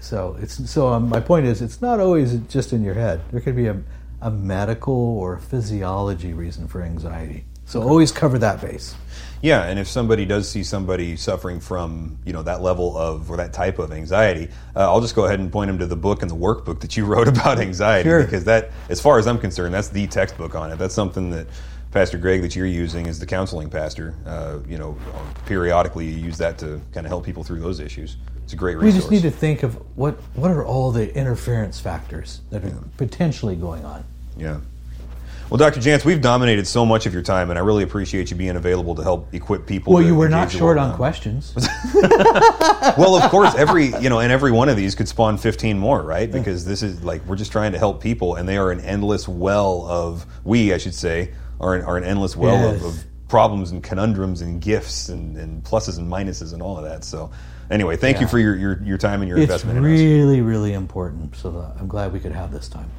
So it's so um, my point is it's not always just in your head. There could be a, a medical or physiology reason for anxiety. So always cover that base. Yeah, and if somebody does see somebody suffering from you know that level of or that type of anxiety, uh, I'll just go ahead and point them to the book and the workbook that you [laughs] wrote about anxiety Sure. because that, as far as I'm concerned, that's the textbook on it. That's something that Pastor Greg that you're using as the counseling pastor. Uh, you know, periodically you use that to kind of help people through those issues. It's a great resource. We just need to think of what what are all the interference factors that are potentially going on. Yeah. Well, Dr. Jantz, we've dominated so much of your time, and I really appreciate you being available to help equip people. Well, you were not short on questions. [laughs] [laughs] well, of course, every you know, and every one of these could spawn fifteen more, right? Because this is like we're just trying to help people, and they are an endless well of we, I should say, are an, are an endless well Yes. of, of problems and conundrums and gifts and, and pluses and minuses and all of that. So, anyway, thank you for your, your, your time and your It's investment in us. really, really important. So uh, I'm glad we could have this time.